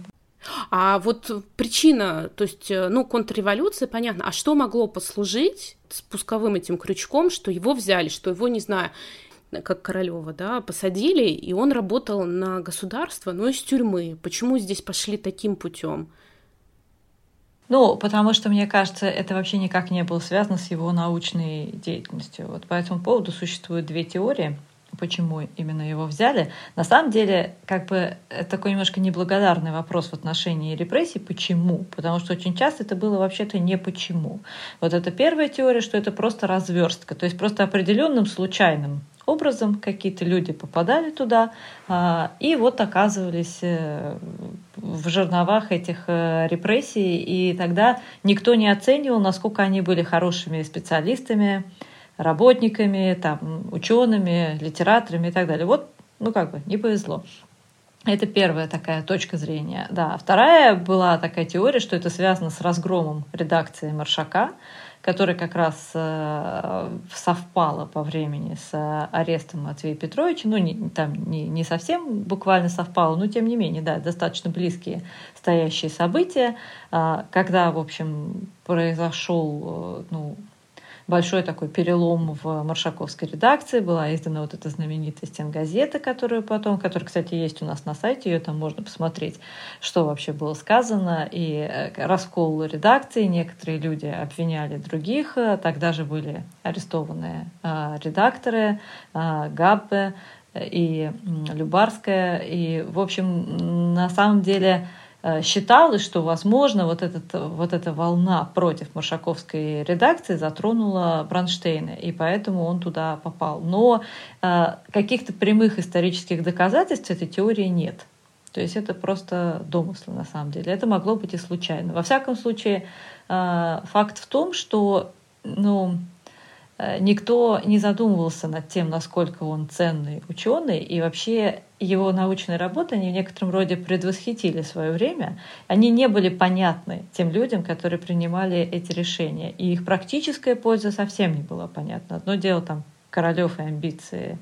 А вот причина, то есть, э, ну, контрреволюция, понятно, а что могло послужить спусковым этим крючком, что его взяли, что его, не знаю, как Королева, да, посадили, и он работал на государство, но из тюрьмы. Почему здесь пошли таким путем? Ну, потому что, мне кажется, это вообще никак не было связано с его научной деятельностью. Вот по этому поводу существуют две теории почему именно его взяли. На самом деле, как бы это такой немножко неблагодарный вопрос в отношении репрессий. Почему? Потому что очень часто это было вообще-то не почему. Вот это первая теория, что это просто разверстка, то есть просто определенным случайным образом какие-то люди попадали туда а, и вот оказывались э, в жерновах этих э, репрессий, и тогда никто не оценивал, насколько они были хорошими специалистами, работниками, там, учеными, литераторами и так далее. Вот, ну как бы, не повезло. Это первая такая точка зрения. Да. Вторая была такая теория, что это связано с разгромом редакции Маршака, который как раз э, совпало по времени с арестом Матвея Петровича. Ну, не, там не, не совсем буквально совпало, но тем не менее, да, достаточно близкие стоящие события, э, когда, в общем, произошел, э, ну, большой такой перелом в маршаковской редакции. Была издана вот эта знаменитая стенгазета, которую потом, которая, кстати, есть у нас на сайте, ее там можно посмотреть, что вообще было сказано. И э, раскол редакции, некоторые люди обвиняли других. Тогда же были арестованы редакторы Габбе, и Любарская. И, в общем, на самом деле э, считалось, что, возможно, вот, этот, вот эта волна против Маршаковской редакции затронула Бронштейна, и поэтому он туда попал. Но э, каких-то прямых исторических доказательств этой теории нет. То есть это просто домыслы на самом деле. Это могло быть и случайно. Во всяком случае, э, факт в том, что ну, Э, никто не задумывался над тем, насколько он ценный ученый, и вообще его научные работы, они в некотором роде предвосхитили свое время. Они не были понятны тем людям, которые принимали эти решения. И их практическая польза совсем не была понятна. Одно дело там Королев и амбиции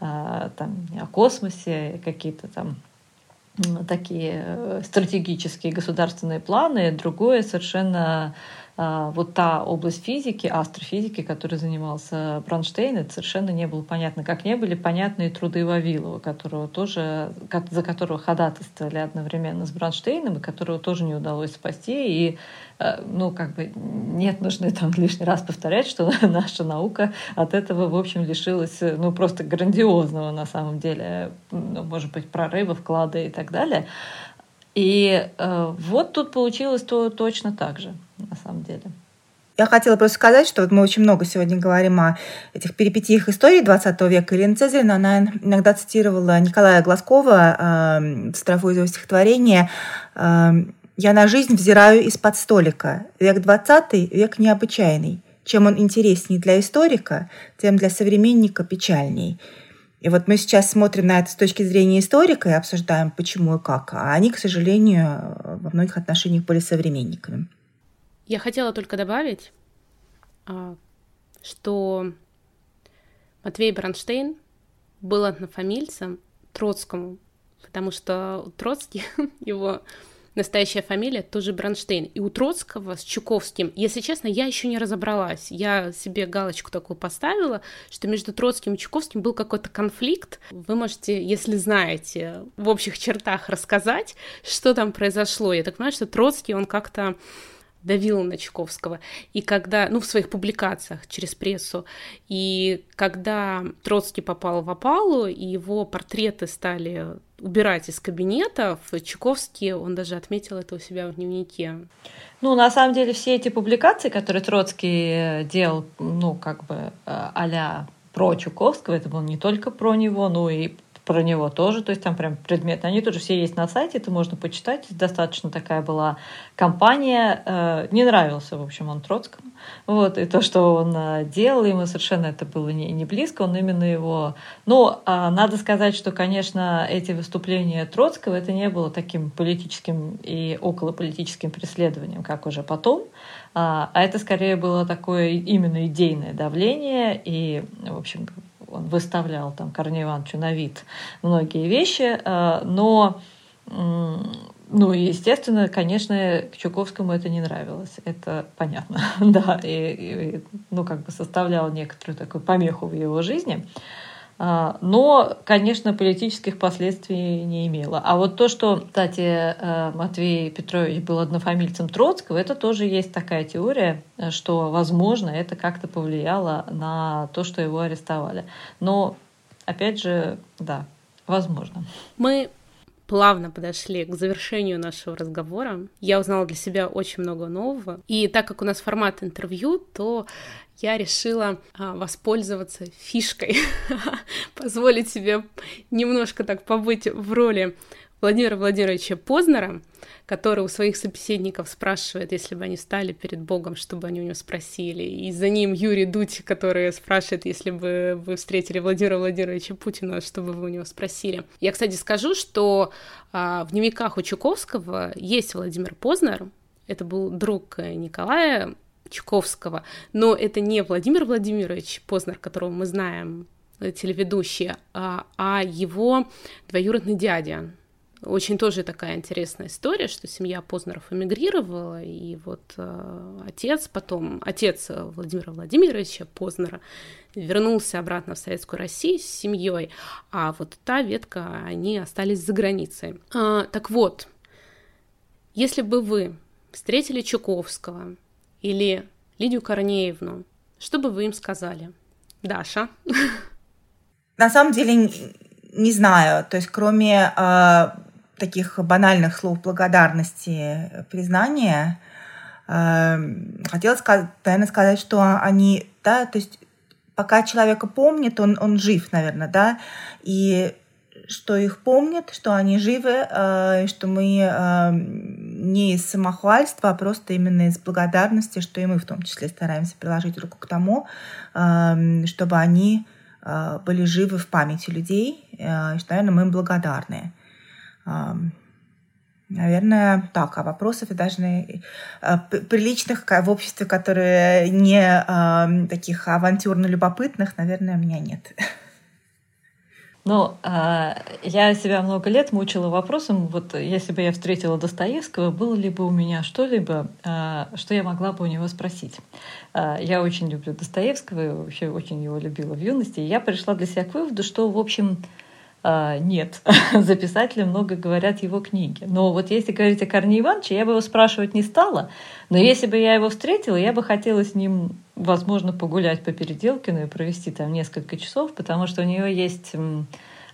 э, там, о космосе, какие-то там такие э, стратегические государственные планы, другое совершенно а, вот та область физики, астрофизики, которой занимался Бронштейн, это совершенно не было понятно. Как не были понятны и труды Вавилова, которого тоже, за которого ходатайствовали одновременно с Бронштейном, и которого тоже не удалось спасти. И, э, ну, как бы нет нужды там лишний раз повторять, что наша наука от этого, в общем, лишилась, ну, просто грандиозного на самом деле, ну, может быть, прорыва, вклада и так далее. И э, вот тут получилось то точно так же, на самом деле. Я хотела просто сказать, что вот мы очень много сегодня говорим о этих перипетиях истории 20 века. Ирина Цезарина, она иногда цитировала Николая Глазкова э, в строфу из стихотворения э, «Я на жизнь взираю из-под столика. Век 20 век необычайный. Чем он интересней для историка, тем для современника печальней». И вот мы сейчас смотрим на это с точки зрения историка и обсуждаем, почему и как. А они, к сожалению, во многих отношениях были современниками. Я хотела только добавить, а, что Матвей Бронштейн был однофамильцем Троцкому, потому что Троцкий, его настоящая фамилия тоже Бронштейн. И у Троцкого с Чуковским, если честно, я еще не разобралась. Я себе галочку такую поставила, что между Троцким и Чуковским был какой-то конфликт. Вы можете, если знаете, в общих чертах рассказать, что там произошло. Я так понимаю, что Троцкий, он как-то давил на Чуковского. И когда, ну, в своих публикациях через прессу, и когда Троцкий попал в опалу, и его портреты стали убирать из кабинетов, Чуковский, он даже отметил это у себя в дневнике. Ну, на самом деле, все эти публикации, которые Троцкий делал, ну, как бы а про Чуковского, это было не только про него, но и про него тоже, то есть там прям предметы, они тоже все есть на сайте, это можно почитать, достаточно такая была компания, э, не нравился, в общем, он Троцкому, вот, и то, что он э, делал, ему совершенно это было не, не близко, он именно его, ну, надо сказать, что, конечно, эти выступления Троцкого, это не было таким политическим и околополитическим преследованием, как уже потом, а, а это скорее было такое именно идейное давление, и, в общем, он выставлял там Корнею Ивановичу на вид многие вещи, э, но ну, естественно, конечно, Чуковскому это не нравилось, это понятно, да, и, и, ну, как бы составлял некоторую такую помеху в его жизни. А, но, конечно, политических последствий не имело. А вот то, что, кстати, э, Матвей Петрович был однофамильцем Троцкого, это тоже есть такая теория, что, возможно, это как-то повлияло на то, что его арестовали. Но, опять же, да, возможно. Мы плавно подошли к завершению нашего разговора. Я узнала для себя очень много нового. И так как у нас формат интервью, то я решила а, воспользоваться фишкой, позволить себе немножко так побыть в роли Владимира Владимировича Познера, который у своих собеседников спрашивает, если бы они стали перед Богом, чтобы они у него спросили. И за ним Юрий Дудь, который спрашивает, если бы вы встретили Владимира Владимировича Путина, чтобы вы у него спросили. Я, кстати, скажу, что а, в дневниках у Чуковского есть Владимир Познер, это был друг Николая Чуковского, но это не Владимир Владимирович Познер, которого мы знаем, телеведущий, а, а его двоюродный дядя, очень тоже такая интересная история, что семья Познеров эмигрировала, и вот э, отец потом, отец Владимира Владимировича Познера вернулся обратно в Советскую Россию с семьей, а вот та ветка, они остались за границей. А, так вот, если бы вы встретили Чуковского или Лидию Корнеевну, что бы вы им сказали? Даша? На самом деле не знаю. То есть кроме э, таких банальных слов благодарности, признания, э, хотела сказать, наверное, сказать, что они, да, то есть пока человека помнит, он, он жив, наверное, да, и что их помнят, что они живы, э, что мы не из самохвальства, а просто именно из благодарности, что и мы в том числе стараемся приложить руку к тому, э, чтобы они э, были живы в памяти людей, э, что, наверное, мы им благодарны. Э, Наверное, так. А вопросов и даже э, приличных в обществе, которые не э, таких авантюрно-любопытных, наверное, у меня нет. Ну, а, я себя много лет мучила вопросом, вот если бы я встретила Достоевского, было ли бы у меня что-либо, а, что я могла бы у него спросить. А, я очень люблю Достоевского, вообще очень его любила в юности, и я пришла для себя к выводу, что, в общем, нет, за писателя много говорят его книги. Но вот если говорить о Корне Ивановиче, я бы его спрашивать не стала. Но если бы я его встретила, я бы хотела с ним, возможно, погулять по Переделкину и провести там несколько часов, потому что у нее есть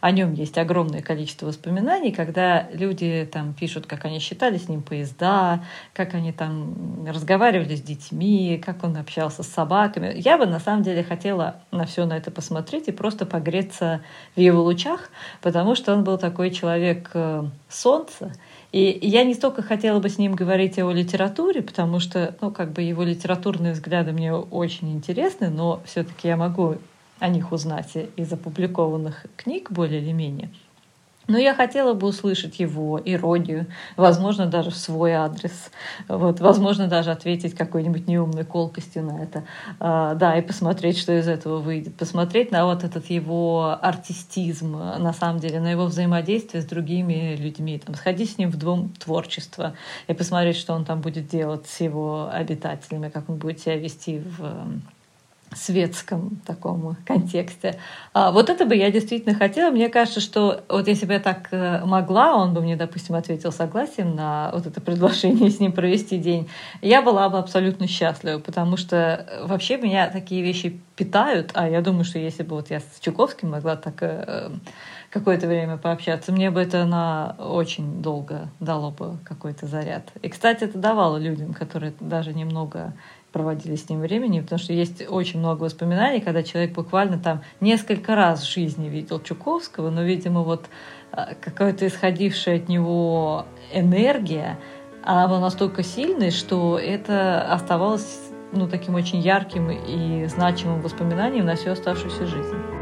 о нем есть огромное количество воспоминаний, когда люди там пишут, как они считали с ним поезда, как они там разговаривали с детьми, как он общался с собаками. Я бы на самом деле хотела на все на это посмотреть и просто погреться в его лучах, потому что он был такой человек э, солнца, и я не столько хотела бы с ним говорить о литературе, потому что, ну, как бы его литературные взгляды мне очень интересны, но все-таки я могу о них узнать из опубликованных книг более или менее. Но я хотела бы услышать его иронию, возможно, даже в свой адрес, вот, возможно, даже ответить какой-нибудь неумной колкостью на это, а, да, и посмотреть, что из этого выйдет, посмотреть на вот этот его артистизм, на самом деле, на его взаимодействие с другими людьми, там, сходить с ним в дом творчества и посмотреть, что он там будет делать с его обитателями, как он будет себя вести в светском таком контексте. А вот это бы я действительно хотела. Мне кажется, что вот если бы я так э, могла, он бы мне, допустим, ответил согласием на вот это предложение с ним провести день, я была бы абсолютно счастлива, потому что вообще меня такие вещи питают, а я думаю, что если бы вот я с Чуковским могла так э, какое-то время пообщаться, мне бы это на очень долго дало бы какой-то заряд. И, кстати, это давало людям, которые даже немного проводили с ним времени, потому что есть очень много воспоминаний, когда человек буквально там несколько раз в жизни видел Чуковского, но, видимо, вот а, какая-то исходившая от него энергия, она была настолько сильной, что это оставалось ну, таким очень ярким и значимым воспоминанием на всю оставшуюся жизнь.